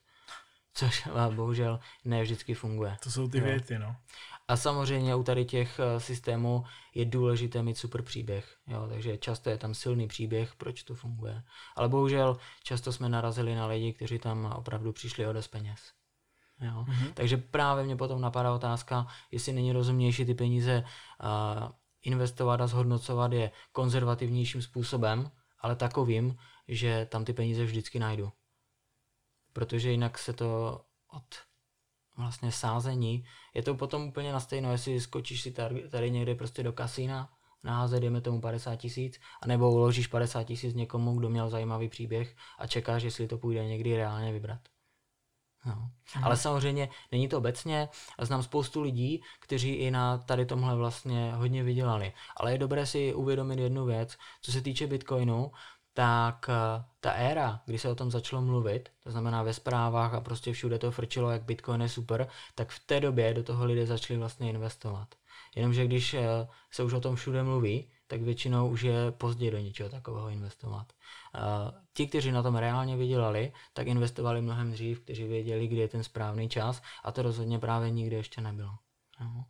což bohužel ne vždycky funguje. To jsou ty jo. věty, no. A samozřejmě u tady těch eh, systémů je důležité mít super příběh, jo, takže často je tam silný příběh, proč to funguje. Ale bohužel často jsme narazili na lidi, kteří tam opravdu přišli o dost peněz. Jo. Mm-hmm. Takže právě mě potom napadá otázka, jestli není rozumnější ty peníze uh, investovat a zhodnocovat je konzervativnějším způsobem, ale takovým, že tam ty peníze vždycky najdu protože jinak se to od vlastně sázení, je to potom úplně na stejno, jestli skočíš si tady, tady někde prostě do kasína, naházet, dejme tomu 50 tisíc, anebo uložíš 50 tisíc někomu, kdo měl zajímavý příběh a čekáš, jestli to půjde někdy reálně vybrat. No. Mhm. Ale samozřejmě není to obecně. Znám spoustu lidí, kteří i na tady tomhle vlastně hodně vydělali. Ale je dobré si uvědomit jednu věc, co se týče Bitcoinu, tak eh, ta éra, kdy se o tom začalo mluvit, to znamená ve zprávách a prostě všude to frčilo, jak Bitcoin je super, tak v té době do toho lidé začali vlastně investovat. Jenomže když eh, se už o tom všude mluví, tak většinou už je pozdě do něčeho takového investovat. Ti, kteří na tom reálně vydělali, tak investovali mnohem dřív, kteří věděli, kdy je ten správný čas a to rozhodně právě nikdy ještě nebylo. No.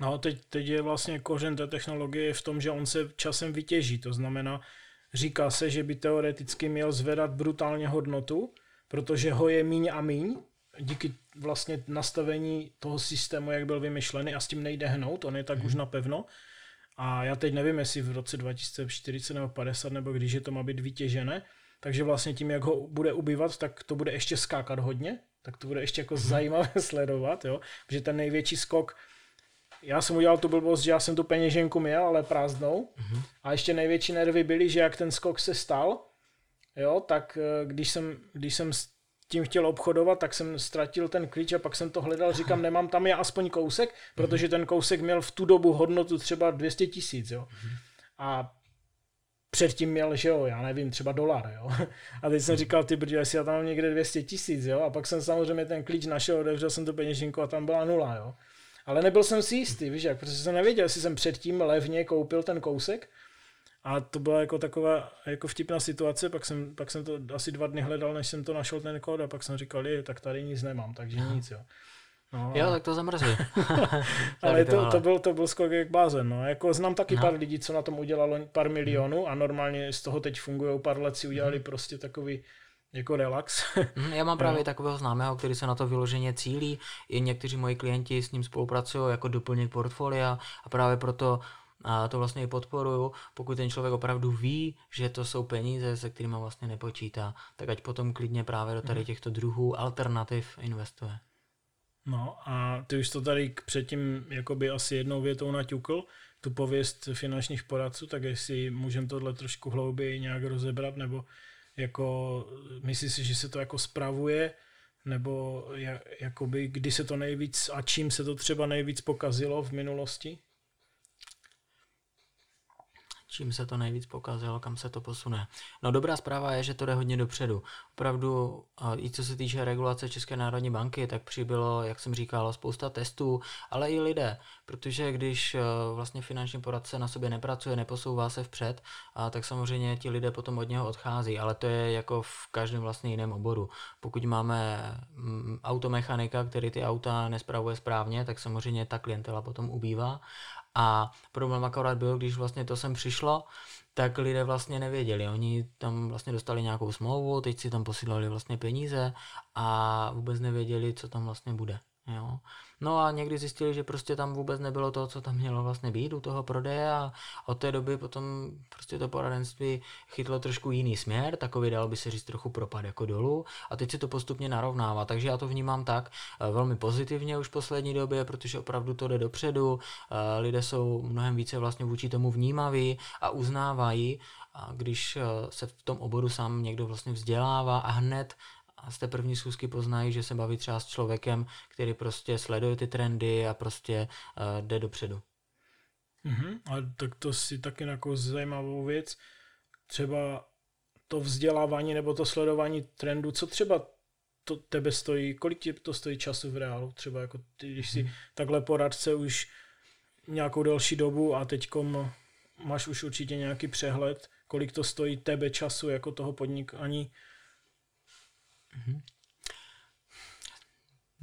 No, teď, teď je vlastně kořen té technologie v tom, že on se časem vytěží. To znamená, říká se, že by teoreticky měl zvedat brutálně hodnotu, protože ho je míň a míň, díky vlastně nastavení toho systému, jak byl vymyšlený a s tím nejde hnout, on je tak hmm. už napevno. A já teď nevím, jestli v roce 2040 nebo 50 nebo když je to má být vytěžené, takže vlastně tím, jak ho bude ubývat, tak to bude ještě skákat hodně, tak to bude ještě jako mhm. zajímavé sledovat, jo, protože ten největší skok, já jsem udělal tu blbost, že já jsem tu peněženku měl, ale prázdnou mm-hmm. a ještě největší nervy byly, že jak ten skok se stal, jo, tak eh, když jsem, když jsem tím chtěl obchodovat, tak jsem ztratil ten klíč a pak jsem to hledal, říkám, nemám tam já aspoň kousek, protože ten kousek měl v tu dobu hodnotu třeba 200 tisíc, jo. A předtím měl, že jo, já nevím, třeba dolar, jo. A teď jsem říkal, ty brďo, jestli já tam mám někde 200 tisíc, jo. A pak jsem samozřejmě ten klíč našel, otevřel jsem tu peněženku a tam byla nula, jo. Ale nebyl jsem si jistý, víš jak, protože jsem nevěděl, jestli jsem předtím levně koupil ten kousek, a to byla jako taková jako vtipná situace, pak jsem, pak jsem to asi dva dny hledal, než jsem to našel ten kód a pak jsem říkal, je, tak tady nic nemám, takže nic, jo. No, jo, tak to zamrzí. ale to, to, byl, to byl skok jak blázen. No. Jako znám taky no. pár lidí, co na tom udělalo pár milionů a normálně z toho teď fungují pár let si udělali mm. prostě takový jako relax. Mhm, já mám právě no. takového známého, který se na to vyloženě cílí. I někteří moji klienti s ním spolupracují jako doplněk portfolia a právě proto a to vlastně i podporuju, pokud ten člověk opravdu ví, že to jsou peníze, se kterými vlastně nepočítá, tak ať potom klidně právě do tady mhm. těchto druhů alternativ investuje. No a ty už to tady předtím jakoby asi jednou větou naťukl, tu pověst finančních poradců, tak jestli můžeme tohle trošku hlouběji nějak rozebrat, nebo jako myslíš si, že se to jako spravuje, nebo jakoby kdy se to nejvíc a čím se to třeba nejvíc pokazilo v minulosti? Čím se to nejvíc pokazilo, kam se to posune. No dobrá zpráva je, že to jde hodně dopředu. Opravdu, i co se týče regulace České národní banky, tak přibylo, jak jsem říkal, spousta testů, ale i lidé, protože když e, vlastně finanční poradce na sobě nepracuje, neposouvá se vpřed, a tak samozřejmě ti lidé potom od něho odchází, ale to je jako v každém vlastně jiném oboru. Pokud máme mm, automechanika, který ty auta nespravuje správně, tak samozřejmě ta klientela potom ubývá a problém akorát byl, když vlastně to sem přišlo, tak lidé vlastně nevěděli. Oni tam vlastně dostali nějakou smlouvu, teď si tam posílali vlastně peníze a vůbec nevěděli, co tam vlastně bude. Jo. No a někdy zjistili, že prostě tam vůbec nebylo to, co tam mělo vlastně být u toho prodeje a od té doby potom prostě to poradenství chytlo trošku jiný směr, takový dal by se říct trochu propad jako dolů a teď se to postupně narovnává, takže já to vnímám tak eh, velmi pozitivně už v poslední době, protože opravdu to jde dopředu, eh, lidé jsou mnohem více vlastně vůči tomu vnímaví a uznávají, a když eh, se v tom oboru sám někdo vlastně vzdělává a hned a z té první schůzky poznají, že se baví třeba s člověkem, který prostě sleduje ty trendy a prostě uh, jde dopředu. Mm-hmm. A tak to si taky jako zajímavou věc. Třeba to vzdělávání nebo to sledování trendu, co třeba to tebe stojí, kolik ti to stojí času v reálu? Třeba jako ty, když si mm. takhle poradce už nějakou delší dobu a teďkom máš už určitě nějaký přehled, kolik to stojí tebe času jako toho podnikání Mm-hmm.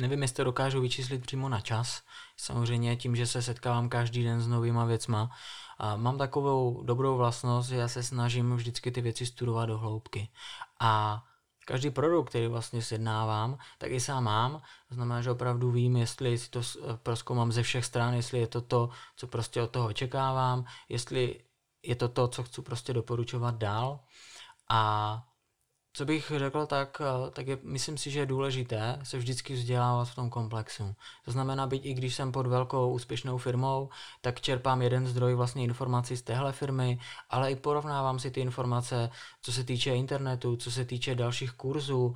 Nevím, jestli to dokážu vyčíslit přímo na čas. Samozřejmě tím, že se setkávám každý den s novýma věcma. A mám takovou dobrou vlastnost, že já se snažím vždycky ty věci studovat do hloubky. A každý produkt, který vlastně sjednávám, tak i sám mám. To znamená, že opravdu vím, jestli si to proskoumám ze všech stran, jestli je to to, co prostě od toho očekávám, jestli je to to, co chci prostě doporučovat dál. A co bych řekl, tak, eh, tak je, myslím si, že je důležité se vždycky vzdělávat v tom komplexu. To znamená, být i když jsem pod velkou úspěšnou firmou, tak čerpám jeden zdroj vlastně informací z téhle firmy, ale i porovnávám si ty informace, co se týče internetu, co se týče dalších kurzů,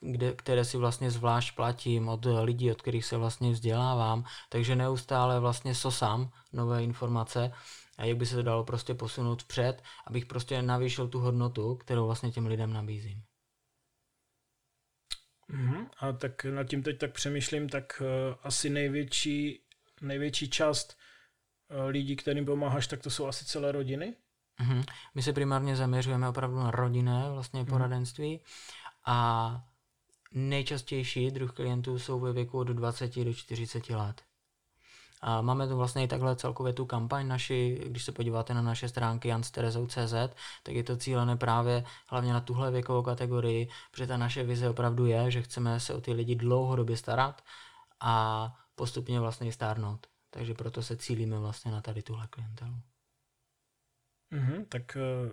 kde, které si vlastně zvlášť platím od lidí, od kterých se vlastně vzdělávám, takže neustále vlastně sosám nové informace a jak by se to dalo prostě posunout vpřed, abych prostě navýšil tu hodnotu, kterou vlastně těm lidem nabízím. Mm-hmm. A tak nad tím teď tak přemýšlím, tak uh, asi největší, největší část uh, lidí, kterým pomáháš, tak to jsou asi celé rodiny? Mm-hmm. My se primárně zaměřujeme opravdu na rodinné vlastně mm-hmm. poradenství a nejčastější druh klientů jsou ve věku od 20 do 40 let. A máme tu vlastně i takhle celkově tu kampaň naši, když se podíváte na naše stránky jansterezou.cz, tak je to cílené právě hlavně na tuhle věkovou kategorii, protože ta naše vize opravdu je, že chceme se o ty lidi dlouhodobě starat a postupně vlastně stárnout. Takže proto se cílíme vlastně na tady tuhle klientelu. Mm-hmm, tak eh,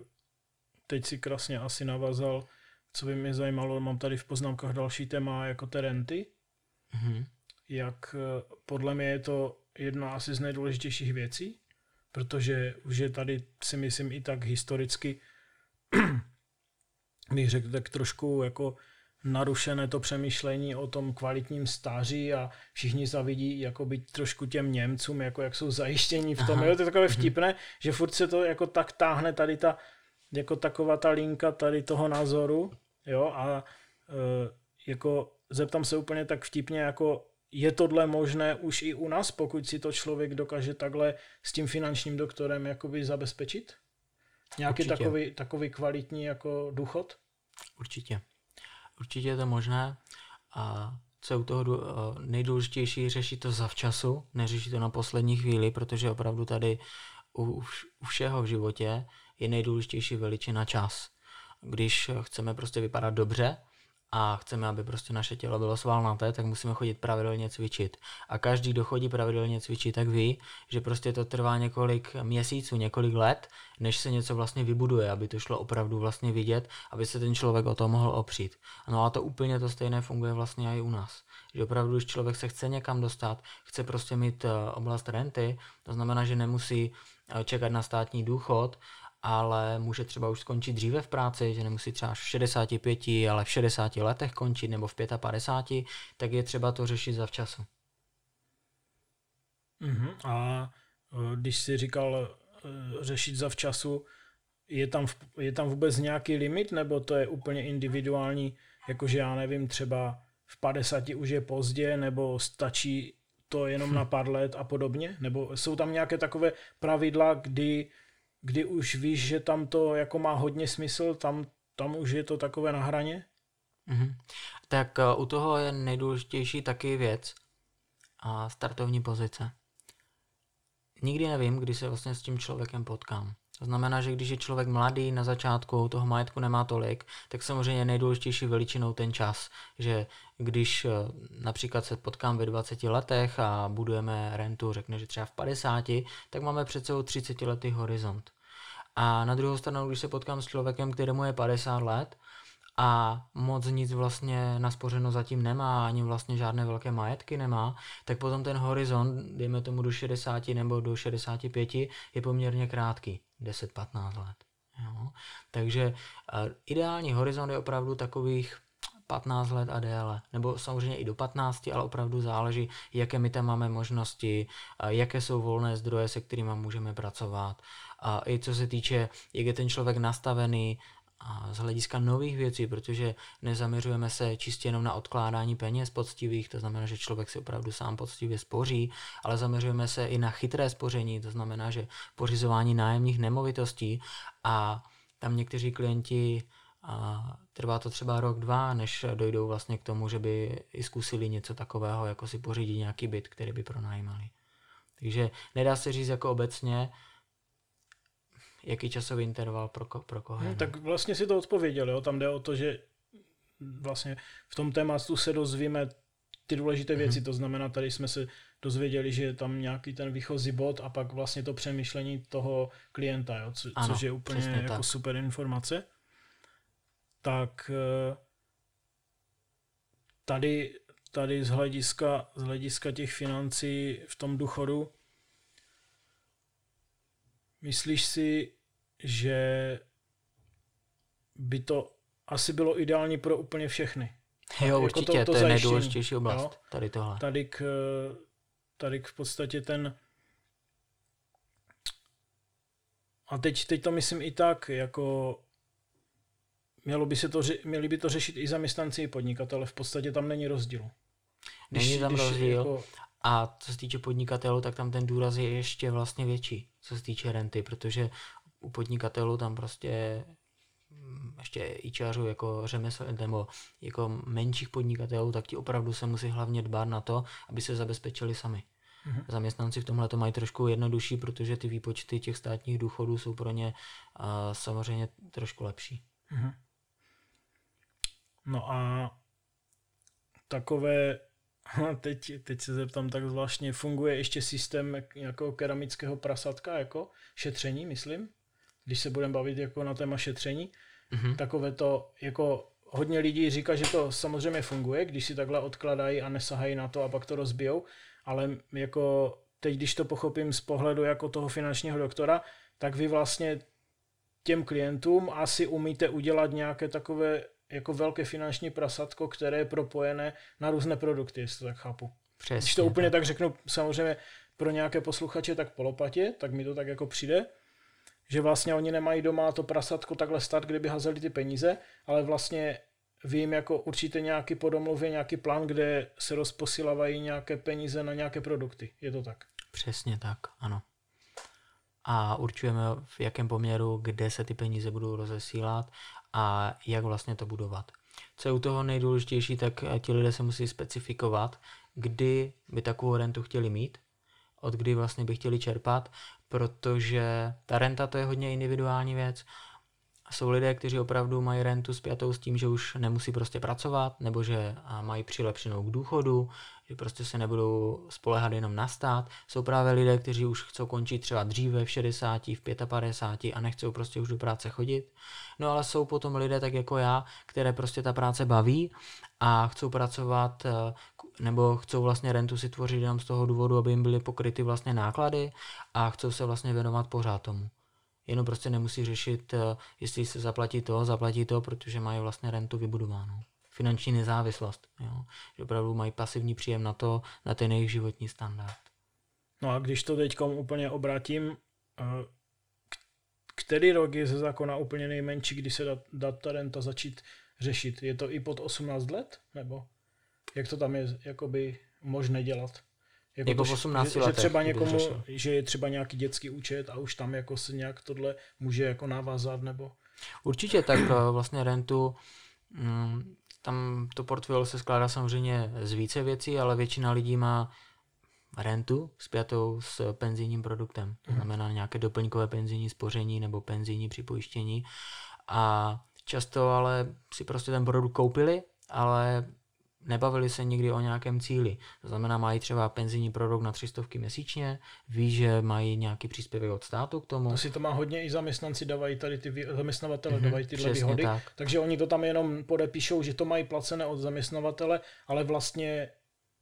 teď si krásně asi navazal, co by mě zajímalo, mám tady v poznámkách další téma jako terenty. Mm-hmm. Jak eh, podle mě je to jedna asi z nejdůležitějších věcí, protože už je tady, si myslím, i tak historicky, bych řekl, tak trošku jako narušené to přemýšlení o tom kvalitním stáří a všichni zavidí jako být trošku těm Němcům, jako jak jsou zajištění v tom. Jo, to je takové mhm. vtipné, že furt se to jako tak táhne tady ta, jako taková ta linka tady toho názoru, jo, a e, jako zeptám se úplně tak vtipně, jako je tohle možné už i u nás, pokud si to člověk dokáže takhle s tím finančním doktorem jakoby zabezpečit? Nějaký takový, takový kvalitní jako důchod? Určitě. Určitě je to možné. A co je u toho nejdůležitější, řešit to zavčasu, neřešit to na poslední chvíli, protože opravdu tady u, u všeho v životě je nejdůležitější veličina čas. Když chceme prostě vypadat dobře, a chceme, aby prostě naše tělo bylo svalnaté, tak musíme chodit pravidelně cvičit. A každý, kdo chodí pravidelně cvičit, tak ví, že prostě to trvá několik měsíců, několik let, než se něco vlastně vybuduje, aby to šlo opravdu vlastně vidět, aby se ten člověk o to mohl opřít. No a to úplně to stejné funguje vlastně i u nás. Že opravdu, když člověk se chce někam dostat, chce prostě mít eh, oblast renty, to znamená, že nemusí eh, čekat na státní důchod, ale může třeba už skončit dříve v práci, že nemusí třeba v 65, ale v 60 letech končit nebo v 55, tak je třeba to řešit zavčasu. Uh-huh. A e, když jsi říkal e, řešit zavčasu, je tam, je tam vůbec nějaký limit, nebo to je úplně individuální, jakože já nevím, třeba v 50 už je pozdě, nebo stačí to jenom na pár let a podobně? Nebo jsou tam nějaké takové pravidla, kdy kdy už víš, že tam to jako má hodně smysl, tam, tam už je to takové na hraně? Mm-hmm. Tak uh, u toho je nejdůležitější taky věc a startovní pozice. Nikdy nevím, kdy se vlastně s tím člověkem potkám. To znamená, že když je člověk mladý na začátku, toho majetku nemá tolik, tak samozřejmě nejdůležitější veličinou ten čas. Že když eh, například se potkám ve 20 letech a budujeme rentu, řekne, že třeba v 50, tak máme před sebou 30 letý horizont. A na druhou stranu, když se potkám s člověkem, kterému je 50 let a moc nic vlastně naspořeno zatím nemá, ani vlastně žádné velké majetky nemá, tak potom ten horizont, dejme tomu do 60 nebo do 65, je poměrně krátký, 10-15 let. Jo? Takže uh, ideální horizont je opravdu takových 15 let a déle, nebo samozřejmě i do 15, ale opravdu záleží, jaké my tam máme možnosti, jaké jsou volné zdroje, se kterými můžeme pracovat. A i co se týče, jak je ten člověk nastavený, a z hlediska nových věcí, protože nezaměřujeme se čistě jenom na odkládání peněz poctivých, to znamená, že člověk si opravdu sám poctivě spoří, ale zaměřujeme se i na chytré spoření, to znamená, že pořizování nájemních nemovitostí a tam někteří klienti a trvá to třeba rok, dva, než dojdou vlastně k tomu, že by i zkusili něco takového, jako si pořídit nějaký byt, který by pronajímali. Takže nedá se říct jako obecně, jaký časový interval pro, ko, pro koho. Hmm, tak vlastně si to odpověděl, jo? tam jde o to, že vlastně v tom tématu se dozvíme ty důležité hmm. věci, to znamená, tady jsme se dozvěděli, že je tam nějaký ten výchozí bod a pak vlastně to přemýšlení toho klienta, jo? Co, ano, což je úplně jako tak. super informace. tak eh, tady, tady z, hlediska, z hlediska těch financí v tom důchodu, myslíš si, že by to asi bylo ideální pro úplně všechny? Jo, jako určitě, to, to, to je nejdůležitější oblast, jo? tady tohle. Tady k, tady k v podstatě ten a teď, teď to myslím i tak, jako mělo by se to, měli by to řešit i zaměstnanci i podnikatele, v podstatě tam není rozdíl. Když, není tam když rozdíl jako... a co se týče podnikatelů, tak tam ten důraz je ještě vlastně větší, co se týče renty, protože u podnikatelů tam prostě mm, ještě ičářů jako řemesl, nebo jako menších podnikatelů, tak ti opravdu se musí hlavně dbát na to, aby se zabezpečili sami. Mm-hmm. Zaměstnanci v tomhle to mají trošku jednodušší, protože ty výpočty těch státních důchodů jsou pro ně uh, samozřejmě trošku lepší. Mm-hmm. No a takové, teď, teď se zeptám tak zvláštně, funguje ještě systém jako keramického prasatka, jako šetření, myslím, když se budeme bavit jako na téma šetření, mm-hmm. takové to, jako hodně lidí říká, že to samozřejmě funguje, když si takhle odkladají a nesahají na to a pak to rozbijou, ale jako teď, když to pochopím z pohledu jako toho finančního doktora, tak vy vlastně těm klientům asi umíte udělat nějaké takové jako velké finanční prasatko, které je propojené na různé produkty, jestli to tak chápu. Přesně, Když to úplně tak. tak řeknu, samozřejmě pro nějaké posluchače tak polopatě, tak mi to tak jako přijde, že vlastně oni nemají doma to prasatko takhle stát, kde by hazeli ty peníze, ale vlastně vy jim jako určitě nějaký podomluvě, nějaký plán, kde se rozposilávají nějaké peníze na nějaké produkty. Je to tak? Přesně tak, ano. A určujeme v jakém poměru, kde se ty peníze budou rozesílat a jak vlastně to budovat. Co je u toho nejdůležitější, tak ti lidé se musí specifikovat, kdy by takovou rentu chtěli mít, od kdy vlastně by chtěli čerpat, protože ta renta to je hodně individuální věc jsou lidé, kteří opravdu mají rentu spjatou s tím, že už nemusí prostě pracovat, nebo že mají přilepšenou k důchodu, že prostě se nebudou spolehat jenom na stát. Jsou právě lidé, kteří už chcou končit třeba dříve v 60, v 55 a nechcou prostě už do práce chodit. No ale jsou potom lidé tak jako já, které prostě ta práce baví a chcou pracovat eh, nebo chcou vlastně rentu si tvořit jenom z toho důvodu, aby jim byly pokryty vlastně náklady a chcou se vlastně věnovat pořád tomu jenom prostě nemusí řešit, eh, jestli se zaplatí to, zaplatí to, protože mají vlastně rentu vybudovanou. Finanční nezávislost. Jo? Že opravdu mají pasivní příjem na to, na ten jejich životní standard. No a když to teď úplně obratím, eh, který rok je ze zákona úplně nejmenší, kdy se dá, dá ta renta začít řešit? Je to i pod 18 let? Nebo jak to tam je jakoby možné dělat? Jako, jako v 18 že, letech, že třeba někomu, že je třeba nějaký dětský účet a už tam jako se nějak tohle může jako navázat nebo... Určitě, tak eh, vlastně rentu, mm, tam to portfolio se skládá samozřejmě z více věcí, ale většina lidí má rentu spjatou s penzijním produktem. To mhm. znamená nějaké doplňkové penzijní spoření nebo penzijní připojištění. A často ale si prostě ten produkt koupili, ale nebavili se nikdy o nějakém cíli. To znamená, mají třeba penzijní produkt na 300 měsíčně, ví, že mají nějaký příspěvek od státu k tomu. To si to má hodně i zaměstnanci dávají tady ty zaměstnavatele, mm-hmm, dávají tyhle výhody. Tak. Takže oni to tam jenom podepíšou, že to mají placené od zaměstnavatele, ale vlastně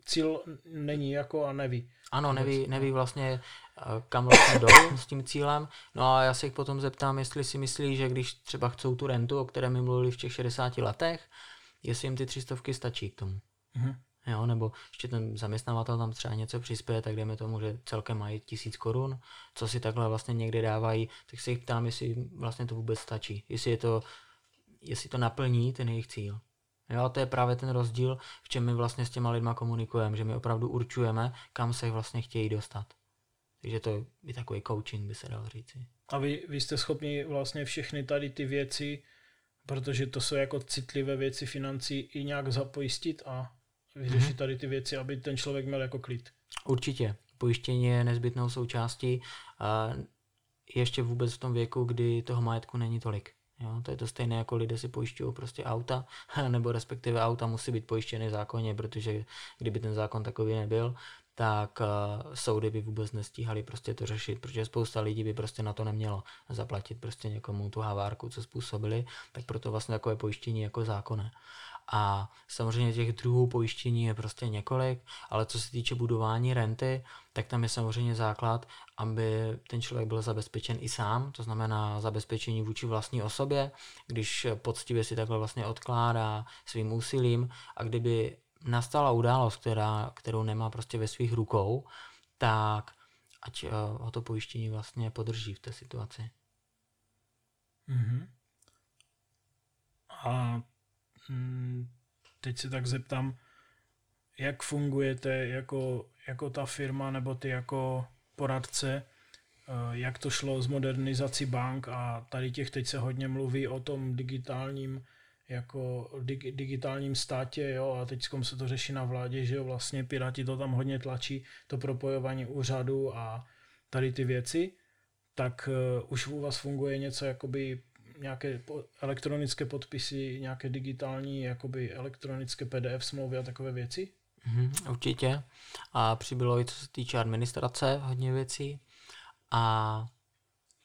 cíl není jako a neví. Ano, neví, neví vlastně, eh, kam vlastně jdou s tím cílem. No a já se jich potom zeptám, jestli si myslí, že když třeba chcou tu rentu, o které mi mluvili v těch 60 letech, jestli jim ty třistovky stačí k tomu. Mm-hmm. Jo, nebo ještě ten zaměstnavatel tam třeba něco přispěje, tak jdeme tomu, že celkem mají tisíc korun, co si takhle vlastně někdy dávají, tak se jich ptám, jestli vlastně to vůbec stačí, jestli, je to, jestli to naplní ten jejich cíl. Jo, a to je právě ten rozdíl, v čem my vlastně s těma lidma komunikujeme, že my opravdu určujeme, kam se vlastně chtějí dostat. Takže to je takový coaching, by se dal říci. A vy, vy jste schopni vlastně všechny tady ty věci protože to jsou jako citlivé věci financí i nějak zapojistit a vyřešit mm-hmm. tady ty věci, aby ten člověk měl jako klid. Určitě. Pojištění je nezbytnou součástí a ještě vůbec v tom věku, kdy toho majetku není tolik. Jo, to je to stejné, jako lidé si pojišťují prostě auta, nebo respektive auta musí být pojištěny zákonně, protože kdyby ten zákon takový nebyl, tak uh, soudy by vůbec nestíhali prostě to řešit, protože spousta lidí by prostě na to nemělo zaplatit prostě někomu tu havárku, co způsobili, tak proto vlastně takové pojištění jako zákonné. A samozřejmě těch druhů pojištění je prostě několik, ale co se týče budování renty, tak tam je samozřejmě základ, aby ten člověk byl zabezpečen i sám, to znamená zabezpečení vůči vlastní osobě, když poctivě si takhle vlastně odkládá svým úsilím a kdyby nastala událost, která, kterou nemá prostě ve svých rukou, tak ať uh, ho to pojištění vlastně podrží v té situaci. Mm-hmm. A mm, teď se tak zeptám, jak fungujete jako, jako ta firma nebo ty jako poradce, eh, jak to šlo s modernizací bank a tady těch teď se hodně mluví o tom digitálním jako dig, digitálním státě, jo, a teď se to řeší na vládě, že jo, vlastně Piráti to tam hodně tlačí, to propojování úřadu a tady ty věci, tak uh, už u vás funguje něco jakoby nějaké elektronické podpisy, nějaké digitální, jakoby elektronické PDF smlouvy a takové věci? Mm, určitě. A přibylo i co se týče administrace hodně věcí a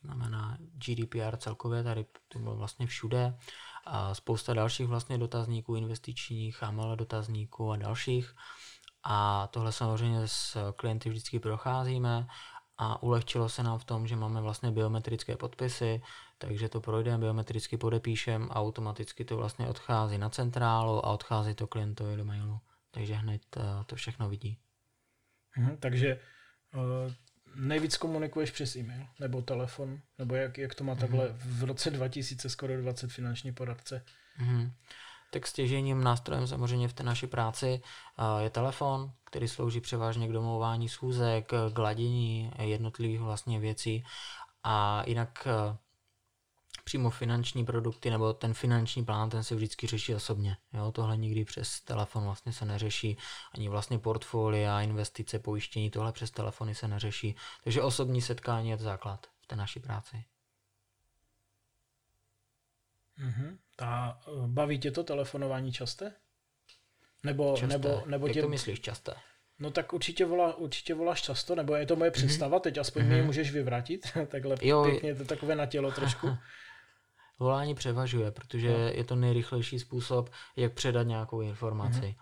znamená GDPR celkově, tady to bylo vlastně všude a spousta dalších vlastně dotazníků investičních, AML dotazníků a dalších. A tohle samozřejmě s klienty vždycky procházíme a ulehčilo se nám v tom, že máme vlastně biometrické podpisy, takže to projdeme, biometricky podepíšem a automaticky to vlastně odchází na centrálu a odchází to klientovi do mailu. Takže hned eh, to všechno vidí. Mhm, takže uh, nejvíc komunikuješ přes e-mail nebo telefon, nebo jak, jak to má mhm. takhle v roce 2000 skoro 20 finanční poradce? Mhm. Tak stěžením nástrojem samozřejmě v té naší práci je telefon, který slouží převážně k domlouvání schůzek, k gladění jednotlivých vlastně věcí a jinak přímo finanční produkty nebo ten finanční plán, ten se vždycky řeší osobně. Jo, tohle nikdy přes telefon vlastně se neřeší, ani vlastně portfolia, investice, pojištění, tohle přes telefony se neřeší. Takže osobní setkání je to základ v té naší práci. Mm-hmm. A e, baví tě to telefonování časté? Nebo, časté. nebo, nebo Jak tě... to myslíš časté? No tak určitě, volá, určitě voláš často, nebo je to moje mhm. představa, mm-hmm. teď aspoň mm-hmm. mi ji můžeš vyvrátit, takhle jo, pěkně to takové na tělo trošku. volání převažuje, protože no. je to nejrychlejší způsob, jak předat nějakou informaci.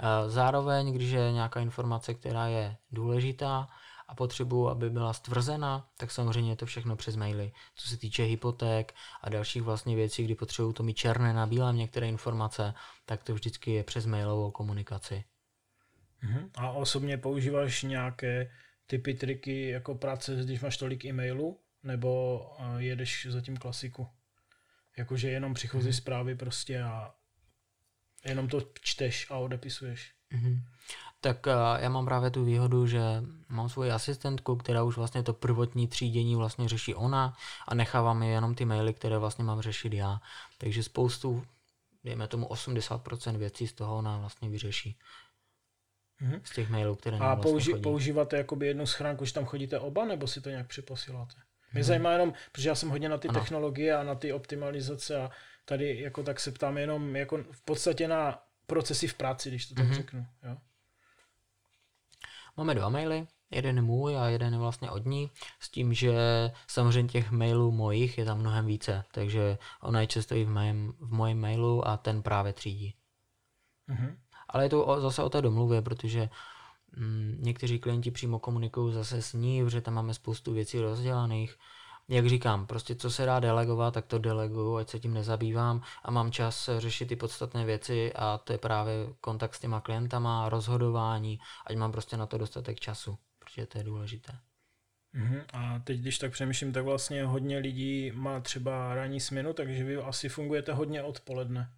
Mm-hmm. Zároveň, když je nějaká informace, která je důležitá a potřebuji, aby byla stvrzena, tak samozřejmě je to všechno přes maily. Co se týče hypoték a dalších vlastně věcí, kdy potřebuji to mít černé na bílém některé informace, tak to vždycky je přes mailovou komunikaci. Mm-hmm. A osobně používáš nějaké typy, triky jako práce, když máš tolik e-mailů, nebo jedeš zatím klasiku? Jakože jenom přichozí hmm. zprávy prostě a jenom to čteš a odepisuješ. Hmm. Tak uh, já mám právě tu výhodu, že mám svoji asistentku, která už vlastně to prvotní třídění vlastně řeší ona a nechává mi jenom ty maily, které vlastně mám řešit já. Takže spoustu, dejme tomu 80% věcí z toho ona vlastně vyřeší. Mm-hmm. Z těch mailů, které A vlastně použi- používáte jakoby jednu schránku, že tam chodíte oba, nebo si to nějak přeposíláte? Mě hmm. zajímá jenom, protože já jsem hodně na ty ano. technologie a na ty optimalizace a tady jako tak se ptám jenom jako v podstatě na procesy v práci, když to tak hmm. řeknu. Jo? Máme dva maily, jeden je můj a jeden je vlastně od ní, s tím, že samozřejmě těch mailů mojich je tam mnohem více, takže ona je často i v mém, v mojím mailu a ten právě třídí. Mm-hmm. Ale je to o, zase o té domluvě, protože Mm, někteří klienti přímo komunikují zase s ní, protože tam máme spoustu věcí rozdělaných. Jak říkám, prostě co se dá delegovat, tak to deleguju, ať se tím nezabývám a mám čas řešit ty podstatné věci a to je právě kontakt s těma klientama, rozhodování, ať mám prostě na to dostatek času, protože to je důležité. Uh-huh. A teď, když tak přemýšlím, tak vlastně hodně lidí má třeba ranní směnu, takže vy asi fungujete hodně odpoledne.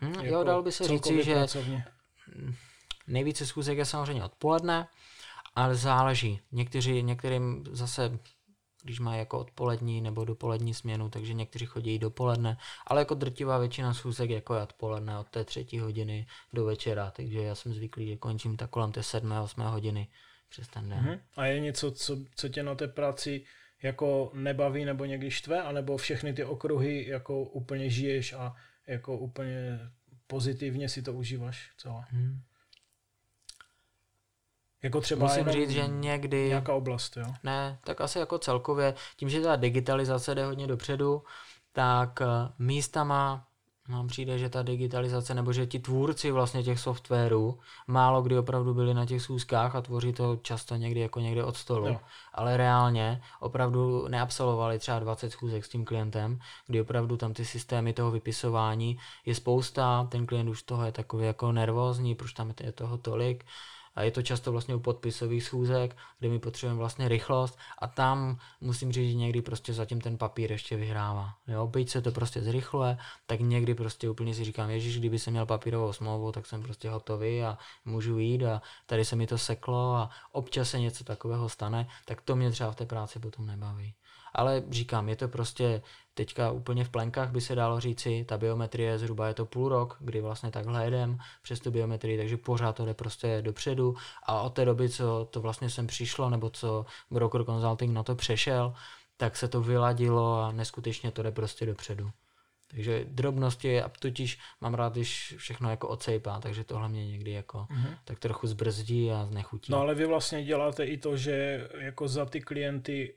Mm, jako jo, dal by se říci, že pracovně. Nejvíce schůzek je samozřejmě odpoledne, ale záleží. Někteří, některým zase, když mají jako odpolední nebo dopolední směnu, takže někteří chodí dopoledne, ale jako drtivá většina schůzek jako je odpoledne od té třetí hodiny do večera, takže já jsem zvyklý, že končím tak kolem té sedmé, osmé hodiny přes ten den. Mm-hmm. A je něco, co, co tě na té práci jako nebaví nebo někdy štve, anebo všechny ty okruhy jako úplně žiješ a jako úplně pozitivně si to užíváš celé? Mm. Jako třeba Musím říct, že někdy... nějaká oblast, jo? Ne, tak asi jako celkově, tím, že ta digitalizace jde hodně dopředu, tak eh, místama nám přijde, že ta digitalizace, nebo že ti tvůrci vlastně těch softwarů málo kdy opravdu byli na těch schůzkách a tvoří to často někdy jako někde od stolu. Jo. Ale reálně opravdu neabsolvovali třeba 20 schůzek s tím klientem, kdy opravdu tam ty systémy toho vypisování je spousta, ten klient už toho je takový jako nervózní, proč tam je toho tolik a je to často vlastně u podpisových schůzek, kde my potřebujeme vlastně rychlost a tam musím říct, že někdy prostě zatím ten papír ještě vyhrává. Jo, byť se to prostě zrychluje, tak někdy prostě úplně si říkám, ježíš, kdyby jsem měl papírovou smlouvu, tak jsem prostě hotový a můžu jít a tady se mi to seklo a občas se něco takového stane, tak to mě třeba v té práci potom nebaví. Ale říkám, je to prostě teďka úplně v plenkách by se dalo říci, ta biometrie zhruba je to půl rok, kdy vlastně takhle jedem přes tu biometrii, takže pořád to jde prostě dopředu a od té doby, co to vlastně sem přišlo, nebo co Broker Consulting na to přešel, tak se to vyladilo a neskutečně to jde prostě dopředu. Takže drobnosti, a totiž mám rád, když všechno jako ocejpá, takže tohle mě někdy jako mm-hmm. tak trochu zbrzdí a znechutí. No ale vy vlastně děláte i to, že jako za ty klienty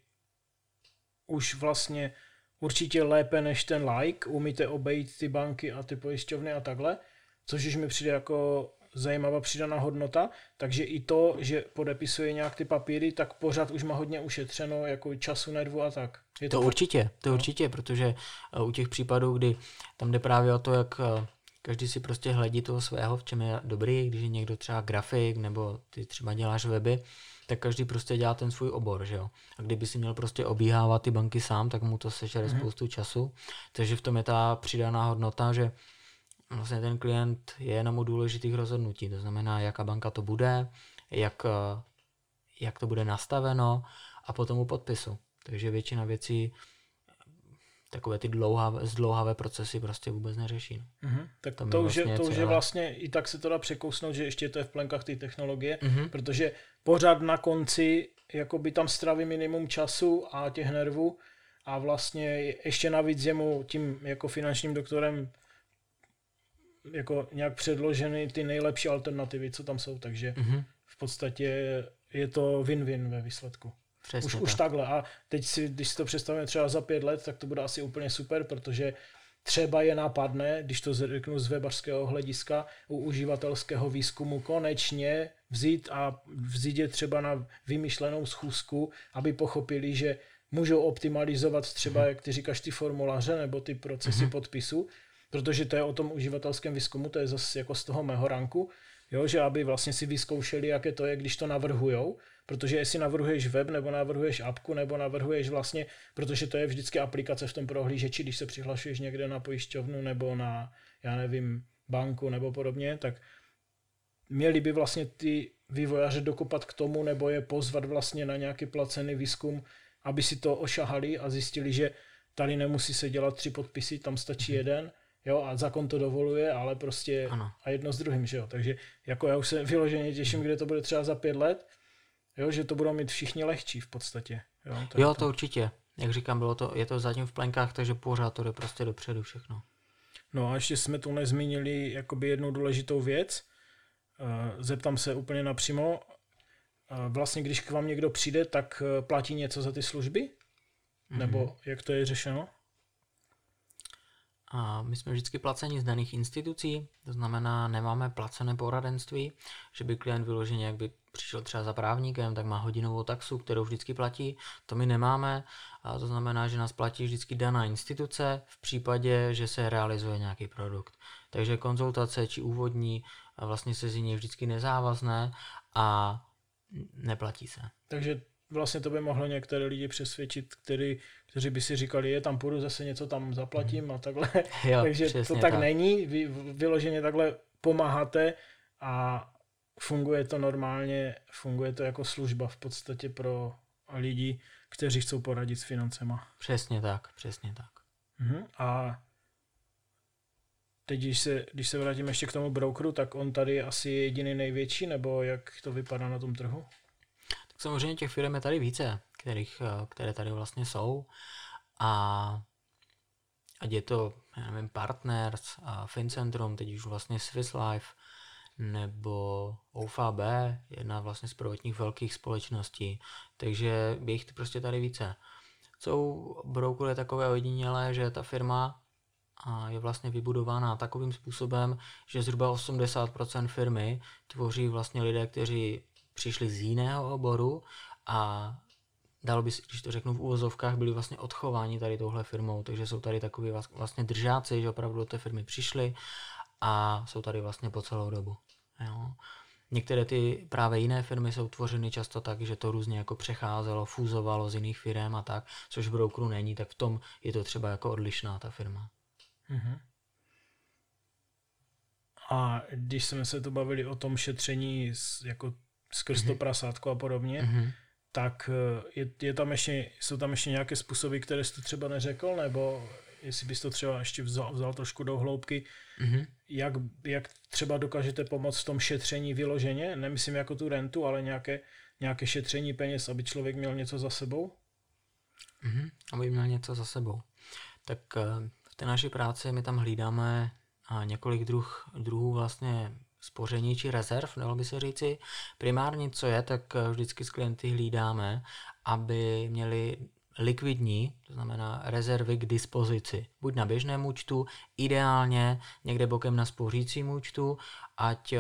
už vlastně určitě lépe než ten like, umíte obejít ty banky a ty pojišťovny a takhle, což už mi přijde jako zajímavá přidaná hodnota, takže i to, že podepisuje nějak ty papíry, tak pořád už má hodně ušetřeno jako času, nervu a tak. Je to, to určitě, to no. určitě, protože eh, u těch případů, kdy tam jde právě o to, jak eh, každý si prostě hledí toho svého, v čem je dobrý, když je někdo třeba grafik, nebo ty třeba děláš weby, tak každý prostě dělá ten svůj obor, že jo. A kdyby si měl prostě obíhávat ty banky sám, tak mu to sežere mm-hmm. spoustu času. Takže v tom je ta přidaná hodnota, že vlastně ten klient je jenom u důležitých rozhodnutí. To znamená, jaká banka to bude, jak, jak to bude nastaveno a potom u podpisu. Takže většina věcí takové ty dlouhavé, zdlouhavé procesy prostě vůbec neřeší. Mm-hmm. Tak to, to, už je, vlastně to už je vlastně, i tak se to dá překousnout, že ještě to je v plenkách ty technologie, mm-hmm. protože pořád na konci jakoby tam straví minimum času a těch nervů a vlastně ještě navíc je mu tím jako finančním doktorem jako nějak předloženy ty nejlepší alternativy, co tam jsou, takže mm-hmm. v podstatě je to win-win ve výsledku. Přesně už, tak. už takhle. A teď si, když si to představíme třeba za pět let, tak to bude asi úplně super, protože třeba je napadne, když to řeknu z webařského hlediska, u uživatelského výzkumu konečně vzít a vzít je třeba na vymyšlenou schůzku, aby pochopili, že můžou optimalizovat třeba, jak ty říkáš, ty formuláře nebo ty procesy mm-hmm. podpisu, protože to je o tom uživatelském výzkumu, to je zase jako z toho mého ranku, jo, že aby vlastně si vyzkoušeli, jaké to je, když to navrhujou, protože jestli navrhuješ web, nebo navrhuješ apku, nebo navrhuješ vlastně, protože to je vždycky aplikace v tom prohlížeči, když se přihlašuješ někde na pojišťovnu, nebo na, já nevím, banku, nebo podobně, tak měli by vlastně ty vývojáře dokopat k tomu, nebo je pozvat vlastně na nějaký placený výzkum, aby si to ošahali a zjistili, že tady nemusí se dělat tři podpisy, tam stačí mm-hmm. jeden, jo, a zákon to dovoluje, ale prostě ano. a jedno s druhým, že jo, takže jako já už se vyloženě těším, kde to bude třeba za pět let, jo, že to budou mít všichni lehčí v podstatě. Jo, to, jo, to, to určitě. Jak říkám, bylo to, je to zatím v plenkách, takže pořád to jde prostě dopředu všechno. No a ještě jsme tu nezmínili jakoby jednu důležitou věc. Eh, zeptám se úplně napřímo. Eh, vlastně, když k vám někdo přijde, tak eh, platí něco za ty služby? Mm-hmm. Nebo jak to je řešeno? A my jsme vždycky placeni z daných institucí, to znamená, nemáme placené poradenství, že by klient vyloženě, jak by přišel třeba za právníkem, tak má hodinovou taxu, kterou vždycky platí. To my nemáme, a to znamená, že nás platí vždycky daná instituce v případě, že se realizuje nějaký produkt. Takže konzultace či úvodní vlastně se z vždycky nezávazné a neplatí se. Takže vlastně to by mohlo některé lidi přesvědčit, který, kteří by si říkali, je tam půjdu, zase něco tam zaplatím mm. a takhle. Jo, Takže to tak, tak není, vy vyloženě takhle pomáháte a funguje to normálně, funguje to jako služba v podstatě pro lidi, kteří chcou poradit s financema. Přesně tak, přesně tak. Mhm. A teď, když se, když se vrátím ještě k tomu brokeru, tak on tady je asi jediný největší, nebo jak to vypadá na tom trhu? Tak samozřejmě těch firm je tady více, kterých, eh, které tady vlastně jsou. A ať je to, já nevím, Partners, a Fincentrum, teď už vlastně Swiss Life, nebo OFAB, jedna vlastně z prvotních velkých společností, takže je jich prostě tady více. Jsou Broker je takové ojedinělé, že ta firma je vlastně vybudována takovým způsobem, že zhruba 80% firmy tvoří vlastně lidé, kteří přišli z jiného oboru a dalo by, když to řeknu v úvozovkách, byli vlastně odchováni tady touhle firmou, takže jsou tady takový vlastně držáci, že opravdu do té firmy přišli a jsou tady vlastně po celou dobu. Jo. Některé ty právě jiné firmy jsou tvořeny často tak, že to různě jako přecházelo, fúzovalo z jiných firm a tak, což v brokeru není, tak v tom je to třeba jako odlišná ta firma. Mm-hmm. A když jsme se to bavili o tom šetření jako skrz mm-hmm. to prasátko a podobně, mm-hmm. tak eh, je, je tam ještě, jsou tam ještě nějaké způsoby, které jsi to třeba neřekl, nebo jestli bys to třeba ještě vzal, vzal trošku do hloubky, mm-hmm. jak, jak třeba dokážete pomoct v tom šetření vyloženě, nemyslím jako tu rentu, ale nějaké, nějaké šetření peněz, aby člověk měl něco za sebou? Mm-hmm. Aby měl něco za sebou. Tak eh, v té naší práci my tam hlídáme několik druh, druhů vlastně spoření či rezerv, dalo by se říci. Primárně, co je, tak eh, vždycky s klienty hlídáme, aby měli likvidní, to znamená rezervy k dispozici. Buď na běžném účtu, ideálně někde bokem na spořícím účtu, ať eh,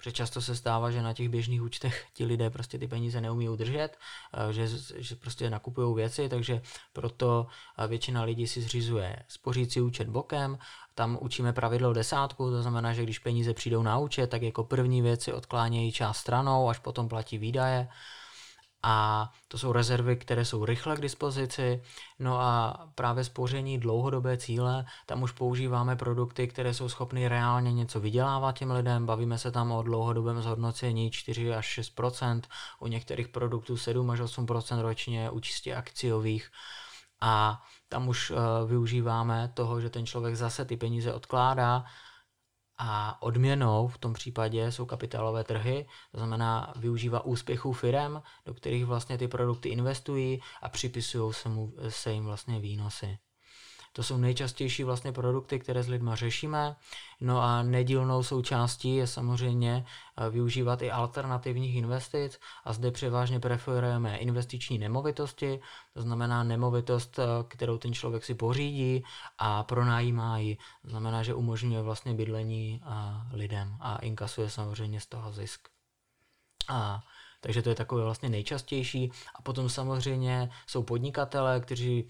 Přečasto se stává, že na těch běžných účtech ti lidé prostě ty peníze neumí udržet, eh, že, že prostě nakupují věci, takže proto eh, většina lidí si zřizuje spořící účet bokem, tam učíme pravidlo desátku, to znamená, že když peníze přijdou na účet, tak jako první věci odklánějí část stranou, až potom platí výdaje a to jsou rezervy, které jsou rychle k dispozici. No a právě spoření dlouhodobé cíle, tam už používáme produkty, které jsou schopny reálně něco vydělávat těm lidem. Bavíme se tam o dlouhodobém zhodnocení 4 až 6% u některých produktů 7 až 8 ročně, u čistě akciových. A tam už uh, využíváme toho, že ten člověk zase ty peníze odkládá a odměnou v tom případě jsou kapitálové trhy, to znamená využívá úspěchů firm, do kterých vlastně ty produkty investují a připisují se, mu, se jim vlastně výnosy. To jsou nejčastější vlastně produkty, které s lidma řešíme. No a nedílnou součástí je samozřejmě eh, využívat i alternativních investic a zde převážně preferujeme investiční nemovitosti, to znamená nemovitost, eh, kterou ten člověk si pořídí a pronajímá ji. To znamená, že umožňuje vlastně bydlení eh, lidem a inkasuje samozřejmě z toho zisk. A takže to je takové vlastně nejčastější. A potom samozřejmě jsou podnikatele, kteří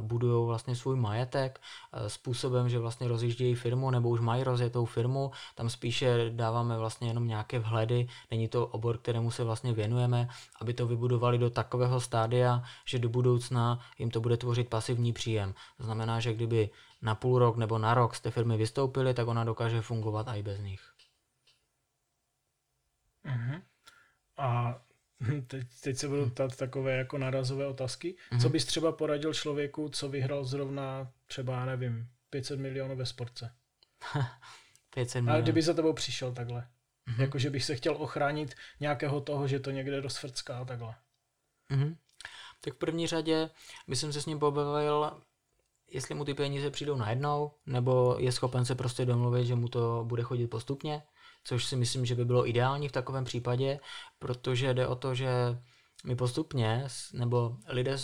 budují vlastně svůj majetek způsobem, že vlastně rozjíždějí firmu nebo už mají rozjetou firmu. Tam spíše dáváme vlastně jenom nějaké vhledy. Není to obor, kterému se vlastně věnujeme, aby to vybudovali do takového stádia, že do budoucna jim to bude tvořit pasivní příjem. To znamená, že kdyby na půl rok nebo na rok z té firmy vystoupili, tak ona dokáže fungovat i bez nich. Mm-hmm. A teď, teď se budou ptát takové jako narazové otázky. Mm-hmm. Co bys třeba poradil člověku, co vyhrál zrovna třeba, nevím, 500 milionů ve sportce? 500 milionů. Ale kdyby za tebou přišel takhle. Mm-hmm. Jako, že bych se chtěl ochránit nějakého toho, že to někde rozfrcká a takhle. Mm-hmm. Tak v první řadě bych se s ním pobavil, jestli mu ty peníze přijdou najednou, nebo je schopen se prostě domluvit, že mu to bude chodit postupně což si myslím, že by bylo ideální v takovém případě, protože jde o to, že my postupně, nebo lidé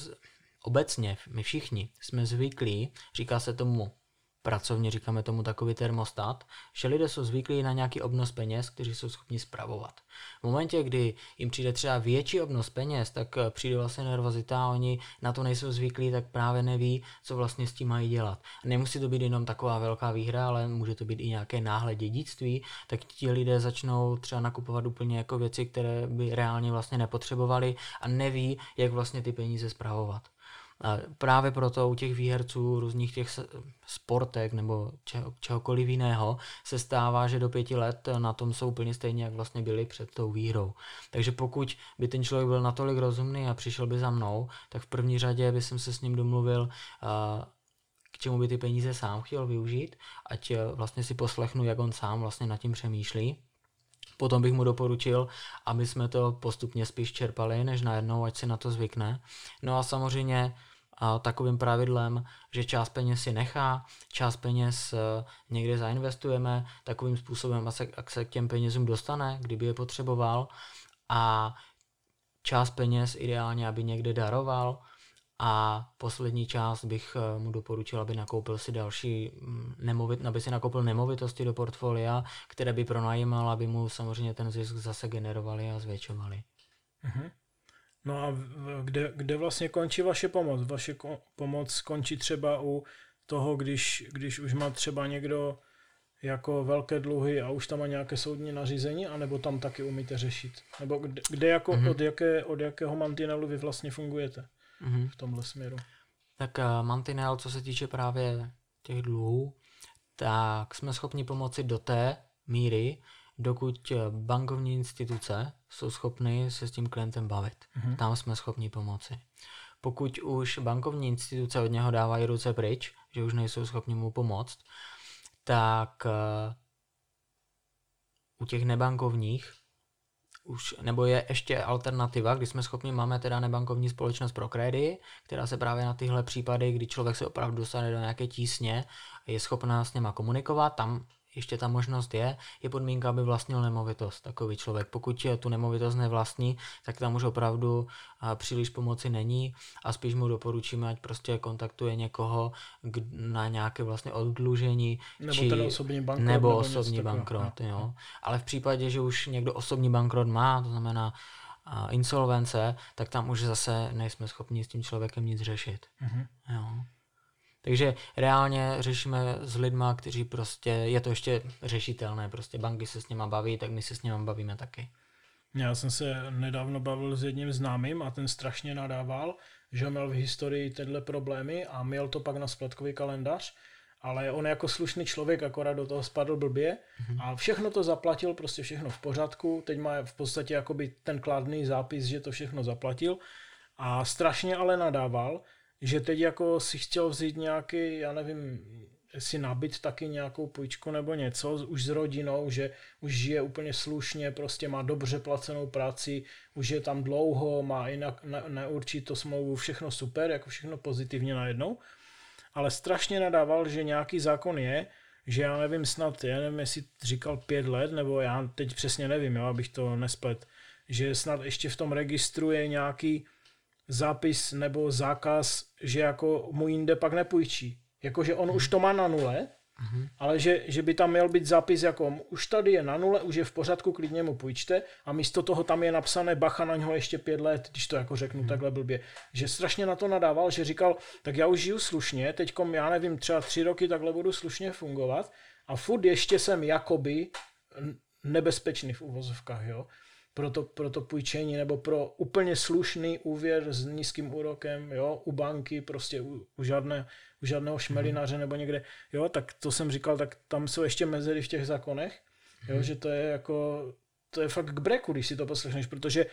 obecně, my všichni jsme zvyklí, říká se tomu pracovně říkáme tomu takový termostat, že lidé jsou zvyklí na nějaký obnos peněz, kteří jsou schopni spravovat. V momentě, kdy jim přijde třeba větší obnos peněz, tak eh, přijde vlastně nervozita oni na to nejsou zvyklí, tak právě neví, co vlastně s tím mají dělat. Nemusí to být jenom taková velká výhra, ale může to být i nějaké náhle dědictví, tak ti lidé začnou třeba nakupovat úplně jako věci, které by reálně vlastně nepotřebovali a neví, jak vlastně ty peníze spravovat. A právě proto u těch výherců různých těch sportek nebo čeho, čehokoliv jiného se stává, že do pěti let na tom jsou úplně stejně, jak vlastně byli před tou výhrou. Takže pokud by ten člověk byl natolik rozumný a přišel by za mnou, tak v první řadě by jsem se s ním domluvil, k čemu by ty peníze sám chtěl využít, ať vlastně si poslechnu, jak on sám vlastně nad tím přemýšlí Potom bych mu doporučil, aby jsme to postupně spíš čerpali, než najednou, ať si na to zvykne. No a samozřejmě a takovým pravidlem, že část peněz si nechá, část peněz eh, někde zainvestujeme, takovým způsobem, jak se k těm penězům dostane, kdyby je potřeboval a část peněz ideálně, aby někde daroval a poslední část bych eh, mu doporučil, aby nakoupil si další mm, nemovit, aby si nakoupil nemovitosti do portfolia, které by pronajímal, aby mu samozřejmě ten zisk zase generovali a zvětšovali. Mm-hmm. No a kde, kde vlastně končí vaše pomoc? Vaše ko- pomoc končí třeba u toho, když, když už má třeba někdo jako velké dluhy a už tam má nějaké soudní nařízení, anebo tam taky umíte řešit? Nebo kde, kde jako, mm-hmm. od, jaké, od jakého mantinelu vy vlastně fungujete mm-hmm. v tomhle směru? Tak uh, mantinel, co se týče právě těch dluhů, tak jsme schopni pomoci do té míry, dokud bankovní instituce jsou schopny se s tím klientem bavit. Mm-hmm. Tam jsme schopni pomoci. Pokud už bankovní instituce od něho dávají ruce pryč, že už nejsou schopni mu pomoct, tak uh, u těch nebankovních už, nebo je ještě alternativa, kdy jsme schopni, máme teda nebankovní společnost pro kredy, která se právě na tyhle případy, kdy člověk se opravdu dostane do nějaké tísně, je schopná s něma komunikovat, tam ještě ta možnost je, je podmínka, aby vlastnil nemovitost takový člověk. Pokud tu nemovitost nevlastní, tak tam už opravdu příliš pomoci není a spíš mu doporučíme, ať prostě kontaktuje někoho na nějaké vlastně oddlužení. Nebo či, ten osobní bankrot. Nebo, nebo osobní bankrot, jo. Ale v případě, že už někdo osobní bankrot má, to znamená insolvence, tak tam už zase nejsme schopni s tím člověkem nic řešit. Mm-hmm. Jo. Takže reálně řešíme s lidma, kteří prostě, je to ještě řešitelné, prostě banky se s nima baví, tak my se s nimi bavíme taky. Já jsem se nedávno bavil s jedním známým a ten strašně nadával, že měl v historii tyhle problémy a měl to pak na splatkový kalendář, ale on jako slušný člověk akorát do toho spadl blbě mm-hmm. a všechno to zaplatil, prostě všechno v pořádku, teď má v podstatě jakoby ten kladný zápis, že to všechno zaplatil a strašně ale nadával, že teď jako si chtěl vzít nějaký, já nevím, si nabít taky nějakou půjčku nebo něco, už s rodinou, že už žije úplně slušně, prostě má dobře placenou práci, už je tam dlouho, má i na, na, neurčitou smlouvu, všechno super, jako všechno pozitivně najednou, ale strašně nadával, že nějaký zákon je, že já nevím snad, já nevím, jestli říkal pět let, nebo já teď přesně nevím, jo, abych to nesplet, že snad ještě v tom registru je nějaký zápis nebo zákaz, že jako mu jinde pak nepůjčí. Jakože on mm. už to má na nule, mm. ale že, že by tam měl být zápis jako už tady je na nule, už je v pořádku, klidně mu půjčte a místo toho tam je napsané bacha na něho ještě pět let, když to jako řeknu mm. takhle blbě. Že strašně na to nadával, že říkal, tak já už žiju slušně, teďkom já nevím, třeba tři roky takhle budu slušně fungovat a furt ještě jsem jakoby nebezpečný v uvozovkách, jo pro to, pro to půjčení nebo pro úplně slušný úvěr s nízkým úrokem, jo, u banky, prostě u, u, žádné, u žádného šmelinaře mm. nebo někde, jo, tak to jsem říkal, tak tam jsou ještě mezery v těch zákonech, jo, mm. že to je jako, to je fakt k breku, když si to poslechneš, protože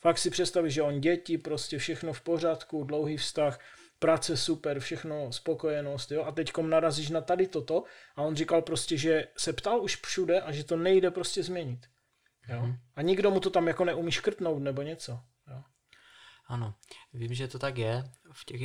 fakt si představíš, že on děti, prostě všechno v pořádku, dlouhý vztah, práce super, všechno, spokojenost, jo, a teďkom narazíš na tady toto a on říkal prostě, že se ptal už všude a že to nejde prostě změnit. Jo? Mm-hmm. A nikdo mu to tam jako neumí škrtnout nebo něco. Jo? Ano, vím, že to tak je. V těch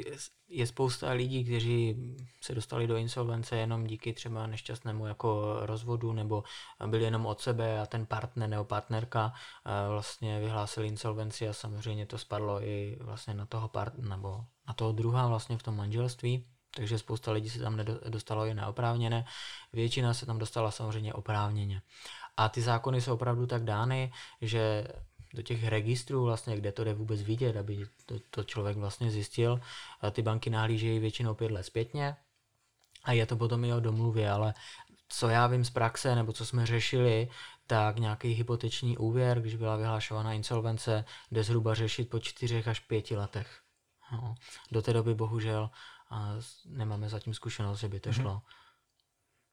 je spousta lidí, kteří se dostali do insolvence jenom díky třeba nešťastnému jako rozvodu nebo byli jenom od sebe a ten partner nebo partnerka eh, vlastně vyhlásil insolvenci a samozřejmě to spadlo i vlastně na toho part, nebo na toho druha vlastně v tom manželství. Takže spousta lidí se tam dostalo i neoprávněné, většina se tam dostala samozřejmě oprávněně. A ty zákony jsou opravdu tak dány, že do těch registrů, vlastně, kde to jde vůbec vidět, aby to, to člověk vlastně zjistil, ty banky nahlížejí většinou pět let zpětně a je to potom i o domluvě, ale co já vím z praxe, nebo co jsme řešili, tak nějaký hypoteční úvěr, když byla vyhlášována insolvence, jde zhruba řešit po čtyřech až pěti letech. No. Do té doby bohužel nemáme zatím zkušenost, že by to mhm. šlo.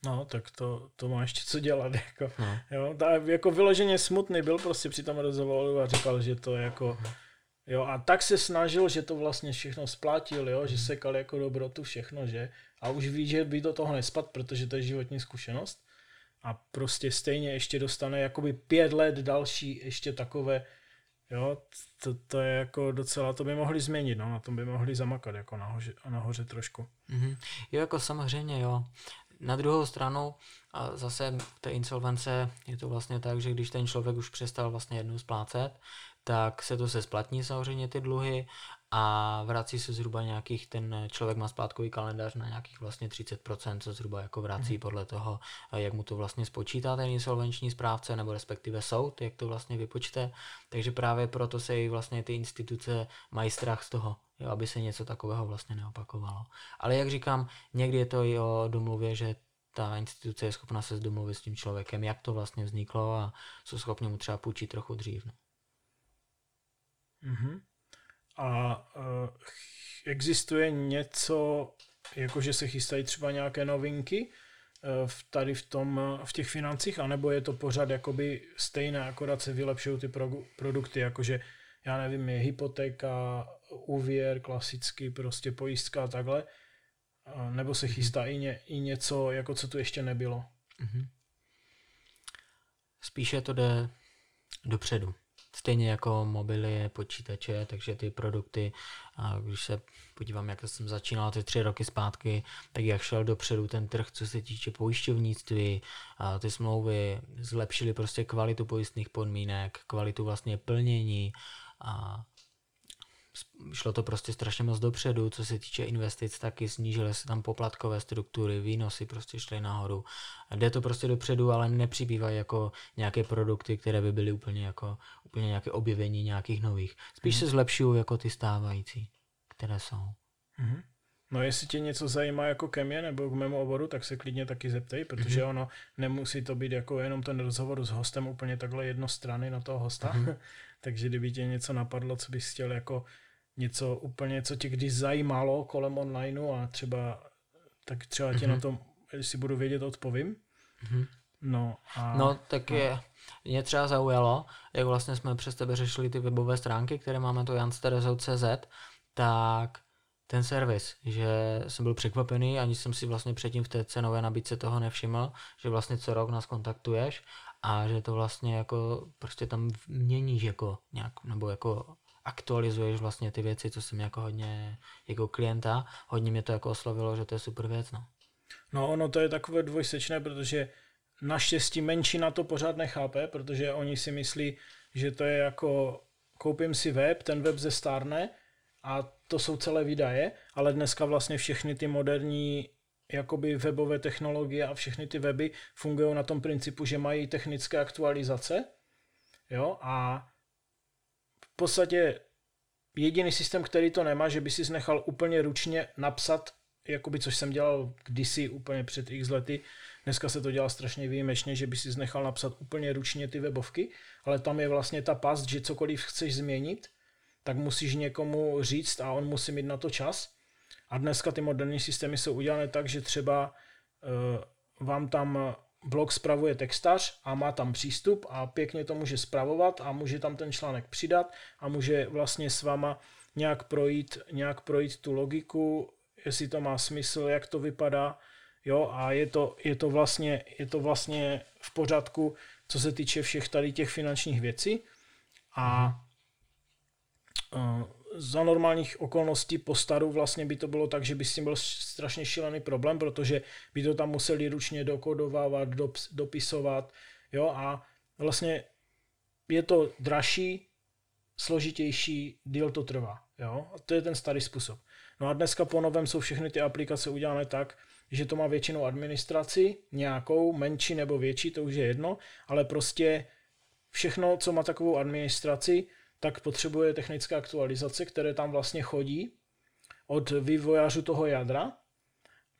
No, tak to, to má ještě co dělat. Jako, no. jo, ta, jako vyloženě smutný byl prostě při tom rozhovoru a říkal, že to jako... Jo, a tak se snažil, že to vlastně všechno splatil, jo, že sekal jako dobrotu všechno, že? A už ví, že by do toho nespad, protože to je životní zkušenost. A prostě stejně ještě dostane jakoby pět let další ještě takové Jo, to, to je jako docela, to by mohli změnit, no, na tom by mohli zamakat jako nahoře, nahoře trošku. Mm-hmm. Jo, jako samozřejmě, jo. Na druhou stranu, a zase v té insolvence je to vlastně tak, že když ten člověk už přestal vlastně jednou splácet, tak se to se splatní samozřejmě ty dluhy a vrací se zhruba nějakých, ten člověk má splátkový kalendář na nějakých vlastně 30%, co zhruba jako vrací mm. podle toho, jak mu to vlastně spočítá ten insolvenční správce, nebo respektive soud, jak to vlastně vypočte. Takže právě proto se i vlastně ty instituce mají strach z toho, jo, aby se něco takového vlastně neopakovalo. Ale jak říkám, někdy je to i o domluvě, že ta instituce je schopna se domluvit s tím člověkem, jak to vlastně vzniklo a jsou schopni mu třeba půjčit trochu dřív. No. Mm-hmm. A uh, existuje něco, jako že se chystají třeba nějaké novinky uh, v, tady v, tom, v těch financích, anebo je to pořád jakoby stejné, akorát se vylepšují ty pro, produkty, jakože já nevím, je hypotéka, úvěr, klasický, prostě pojistka a takhle, nebo se mhm. chystá i, ně, i něco, jako co tu ještě nebylo. Mm-hmm. Spíše to jde dopředu. Stejně jako mobily, počítače, takže ty produkty, a když se podívám, jak jsem začínal ty tři roky zpátky, tak jak šel dopředu ten trh, co se týče pojišťovnictví, a ty smlouvy zlepšily prostě kvalitu pojistných podmínek, kvalitu vlastně plnění a šlo to prostě strašně moc dopředu, co se týče investic, taky snížily se tam poplatkové struktury, výnosy prostě šly nahoru. Jde to prostě dopředu, ale nepřibývají jako nějaké produkty, které by byly úplně jako úplně nějaké objevení nějakých nových. Spíš hmm. se zlepšují jako ty stávající, které jsou. Hmm. No jestli tě něco zajímá jako ke mně nebo k mému oboru, tak se klidně taky zeptej, protože mm-hmm. ono nemusí to být jako jenom ten rozhovor s hostem úplně takhle jednostranný na toho hosta. Mm-hmm. Takže kdyby tě něco napadlo, co bys chtěl jako něco úplně, co tě když zajímalo kolem onlineu a třeba tak třeba tě mm-hmm. na tom, jestli budu vědět, odpovím. Mm-hmm. No, a, no, tak no. je, mě třeba zaujalo, jak vlastně jsme přes tebe řešili ty webové stránky, které máme to jansterezou.cz, tak ten servis, že jsem byl překvapený, ani jsem si vlastně předtím v té cenové nabídce toho nevšiml, že vlastně co rok nás kontaktuješ a že to vlastně jako prostě tam měníš jako nějak, nebo jako aktualizuješ vlastně ty věci, co jsem jako hodně jako klienta, hodně mě to jako oslovilo, že to je super věc, no. No ono to je takové dvojsečné, protože naštěstí menšina to pořád nechápe, protože oni si myslí, že to je jako koupím si web, ten web zestárne a to jsou celé výdaje, ale dneska vlastně všechny ty moderní jakoby webové technologie a všechny ty weby fungují na tom principu, že mají technické aktualizace, jo, a v podstatě jediný systém, který to nemá, že by si nechal úplně ručně napsat, jakoby, což jsem dělal kdysi úplně před x lety, dneska se to dělá strašně výjimečně, že by si nechal napsat úplně ručně ty webovky, ale tam je vlastně ta past, že cokoliv chceš změnit, tak musíš někomu říct a on musí mít na to čas. A dneska ty moderní systémy jsou udělané tak, že třeba uh, vám tam blog spravuje textař a má tam přístup a pěkně to může spravovat a může tam ten článek přidat a může vlastně s váma nějak projít, nějak projít tu logiku, jestli to má smysl, jak to vypadá, jo, a je to, je to, vlastně, je to vlastně v pořádku, co se týče všech tady těch finančních věcí a za normálních okolností po staru vlastně by to bylo tak, že by s tím byl strašně šílený problém, protože by to tam museli ručně dokodovávat, dopisovat, jo, a vlastně je to dražší, složitější, díl to trvá, jo, a to je ten starý způsob. No a dneska po novém jsou všechny ty aplikace udělané tak, že to má většinou administraci, nějakou, menší nebo větší, to už je jedno, ale prostě všechno, co má takovou administraci, tak potřebuje technické aktualizace, které tam vlastně chodí od vývojářů toho jádra.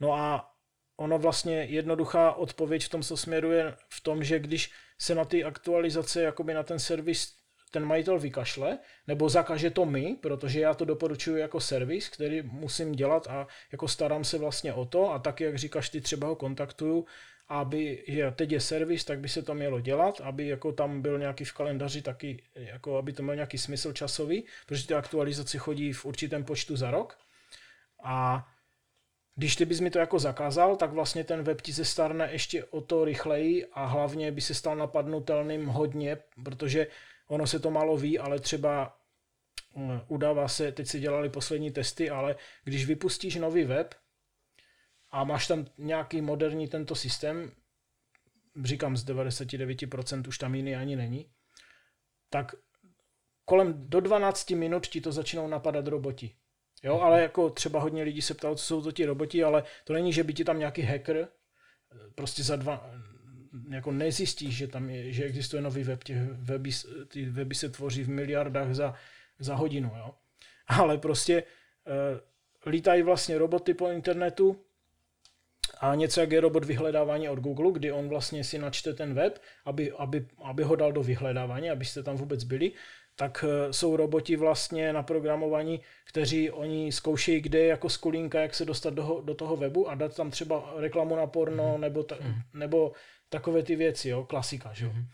No a ono vlastně jednoduchá odpověď v tomto směru je v tom, že když se na ty aktualizace, jakoby na ten servis ten majitel vykašle, nebo zakaže to my, protože já to doporučuji jako servis, který musím dělat a jako starám se vlastně o to a tak, jak říkáš, ty třeba ho kontaktuju aby, že teď je servis, tak by se to mělo dělat, aby jako tam byl nějaký v kalendáři taky, jako aby to měl nějaký smysl časový, protože ty aktualizace chodí v určitém počtu za rok. A když ty bys mi to jako zakázal, tak vlastně ten web ti se starne ještě o to rychleji a hlavně by se stal napadnutelným hodně, protože ono se to málo ví, ale třeba eh, udává se, teď si dělali poslední testy, ale když vypustíš nový web a máš tam nějaký moderní tento systém, říkám z 99% už tam jiný ani není, tak kolem do 12 minut ti to začínou napadat roboti. Jo, ale jako třeba hodně lidí se ptalo, co jsou to ti roboti, ale to není, že by ti tam nějaký hacker prostě za dva, jako nezjistíš, že tam je, že existuje nový web, těch weby, ty weby se tvoří v miliardách za, za hodinu, jo. Ale prostě uh, lítají vlastně roboty po internetu a něco jak je robot vyhledávání od Google, kdy on vlastně si načte ten web, aby, aby, aby ho dal do vyhledávání, abyste tam vůbec byli, tak eh, jsou roboti vlastně na programování, kteří oni zkoušejí, kde je jako skulínka, jak se dostat do, do toho webu a dát tam třeba reklamu na porno mm. nebo, ta, mm. nebo takové ty věci, jo, klasika, že jo. Mm.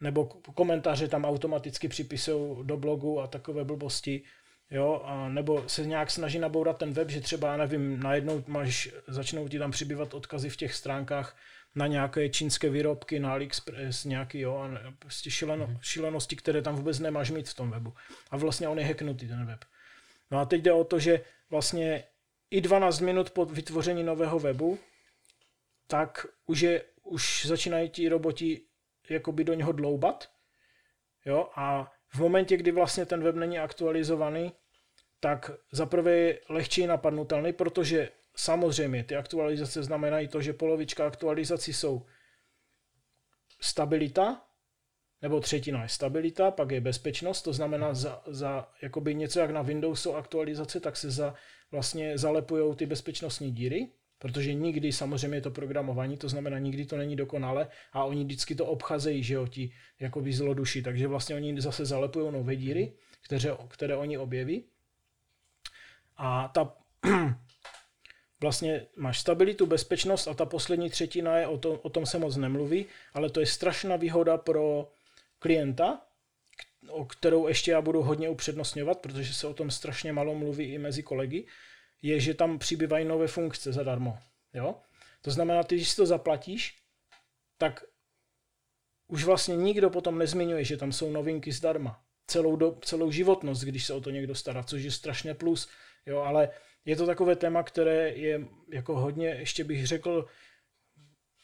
Nebo komentáře tam automaticky připisují do blogu a takové blbosti, jo, a nebo se nějak snaží nabourat ten web, že třeba, nevím, najednou máš, začnou ti tam přibývat odkazy v těch stránkách, na nějaké čínské výrobky, na AliExpress, nějaký, jo, a prostě šileno, mm-hmm. šilenosti, které tam vůbec nemáš mít v tom webu. A vlastně on je hacknutý, ten web. No a teď jde o to, že vlastně i 12 minut po vytvoření nového webu, tak už, je, už začínají ti roboti jakoby do něho dloubat, jo, a v momentě, kdy vlastně ten web není aktualizovaný, tak zaprvé je lehčí napadnutelný, protože Samozřejmě, ty aktualizace znamenají to, že polovička aktualizací jsou stabilita, nebo třetina je stabilita, pak je bezpečnost, to znamená za, za jakoby něco jak na Windowsu aktualizace, tak se za, vlastně zalepují ty bezpečnostní díry, protože nikdy samozřejmě je to programování, to znamená nikdy to není dokonale a oni vždycky to obchazejí, že jo, ti jakoby zloduši, takže vlastně oni zase zalepují nové díry, které, které oni objeví. A ta vlastně máš stabilitu, bezpečnost a ta poslední třetina je, o, to, o tom se moc nemluví, ale to je strašná výhoda pro klienta, o kterou ještě já budu hodně upřednostňovat, protože se o tom strašně malo mluví i mezi kolegy, je, že tam přibývají nové funkce zadarmo. Jo? To znamená, ty, když si to zaplatíš, tak už vlastně nikdo potom nezmiňuje, že tam jsou novinky zdarma. Celou, do, celou životnost, když se o to někdo stará, což je strašně plus. Jo, ale je to takové téma, které je jako hodně, ještě bych řekl,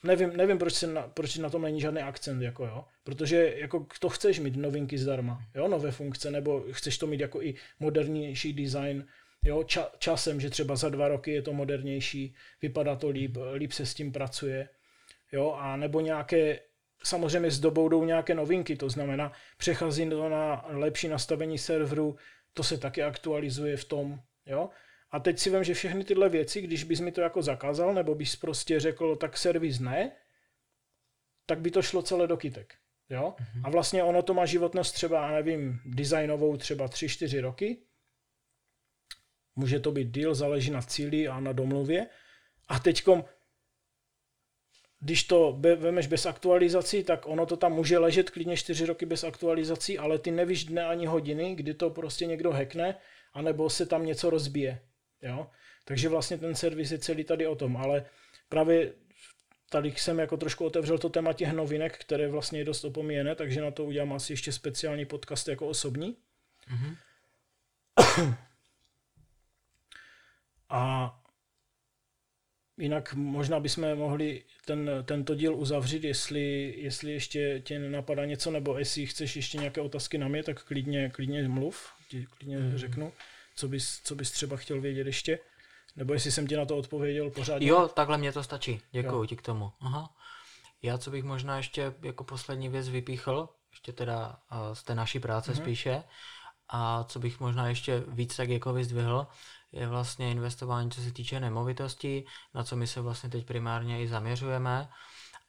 nevím, nevím proč, se na, proč na tom není žádný akcent, jako jo, protože jako to chceš mít novinky zdarma, jo, nové funkce, nebo chceš to mít jako i modernější design, jo, ča, časem, že třeba za dva roky je to modernější, vypadá to líp, líp se s tím pracuje, jo, a nebo nějaké, samozřejmě s dobou jdou nějaké novinky, to znamená, přechází to na lepší nastavení serveru, to se taky aktualizuje v tom, jo, a teď si vím, že všechny tyhle věci, když bys mi to jako zakázal, nebo bys prostě řekl, tak servis ne, tak by to šlo celé do kytek. Jo? Mm-hmm. A vlastně ono to má životnost třeba, nevím, designovou třeba 3-4 roky. Může to být deal, záleží na cíli a na domluvě. A teďkom, když to be, vemeš bez aktualizací, tak ono to tam může ležet klidně 4 roky bez aktualizací, ale ty nevíš dne ani hodiny, kdy to prostě někdo hackne, anebo se tam něco rozbije. Jo? Takže vlastně ten servis je celý tady o tom, ale právě tady jsem jako trošku otevřel to téma těch novinek, které vlastně je dost opomíjené, takže na to udělám asi ještě speciální podcast jako osobní. Mm-hmm. A jinak možná bychom mohli ten, tento díl uzavřít, jestli, jestli ještě tě napadá něco, nebo jestli chceš ještě nějaké otázky na mě, tak klidně, klidně mluv, ti klidně mm-hmm. řeknu co bys, co bys třeba chtěl vědět ještě? Nebo jestli jsem ti na to odpověděl pořádně? Jo, takhle mě to stačí. Děkuji ti k tomu. Aha. Já, co bych možná ještě jako poslední věc vypíchl, ještě teda z té naší práce mm-hmm. spíše, a co bych možná ještě víc tak jako vyzdvihl, je vlastně investování, co se týče nemovitostí, na co my se vlastně teď primárně i zaměřujeme.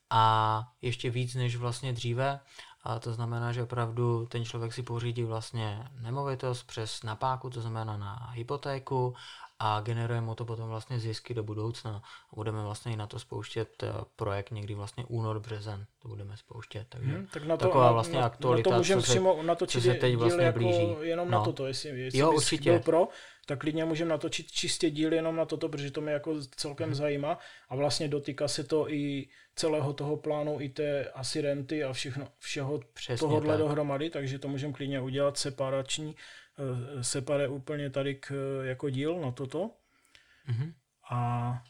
A ještě víc než vlastně dříve, a to znamená, že opravdu ten člověk si pořídí vlastně nemovitost přes napáku, to znamená na hypotéku a generuje mu to potom vlastně zisky do budoucna. Budeme vlastně i na to spouštět eh, projekt někdy vlastně únor, březen, to budeme spouštět. Takže hmm, tak na to, taková vlastně na, aktualita, na to můžeme přímo natočit co se teď vlastně jako blíží. jenom no. na toto, jestli, jestli jo, určitě. byl pro, tak klidně můžeme natočit čistě díl jenom na toto, protože to mě jako celkem hmm. zajímá a vlastně dotýká se to i celého toho plánu, i té asi renty a všechno, všeho Přesně tohohle tak. dohromady, takže to můžeme klidně udělat separační, eh, separé úplně tady k, jako díl na toto. Hmm. A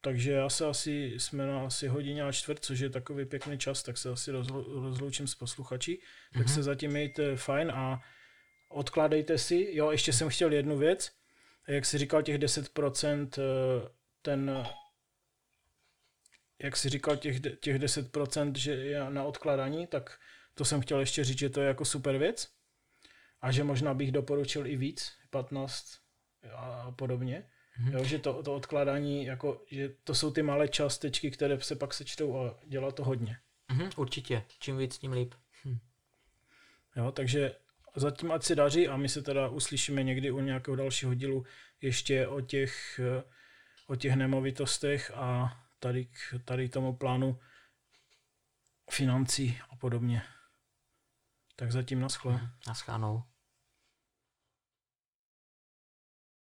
takže já se asi, jsme na asi hodině a čtvrt, což je takový pěkný čas, tak se asi rozlu, rozloučím s posluchači. Mm-hmm. Tak mhm. se zatím mějte fajn a odkládejte si. Jo, ještě jsem chtěl jednu věc. Jak jsi říkal, těch 10% eh, ten jak jsi říkal, těch, těch 10%, že je na odkládání, tak to jsem chtěl ještě říct, že to je jako super věc a že možná bych doporučil i víc, 15 a podobně. Mm-hmm. Jo, že to, to odkládání, jako, že to jsou ty malé částečky, které se pak sečtou a dělá to hodně. Mm-hmm, určitě, čím víc, tím líp. Hm. Jo, takže zatím ať se daří a my se teda uslyšíme někdy u nějakého dalšího dílu ještě o těch, o těch nemovitostech a tady, tady tomu plánu financí a podobně. Tak zatím naschle. Naschánou.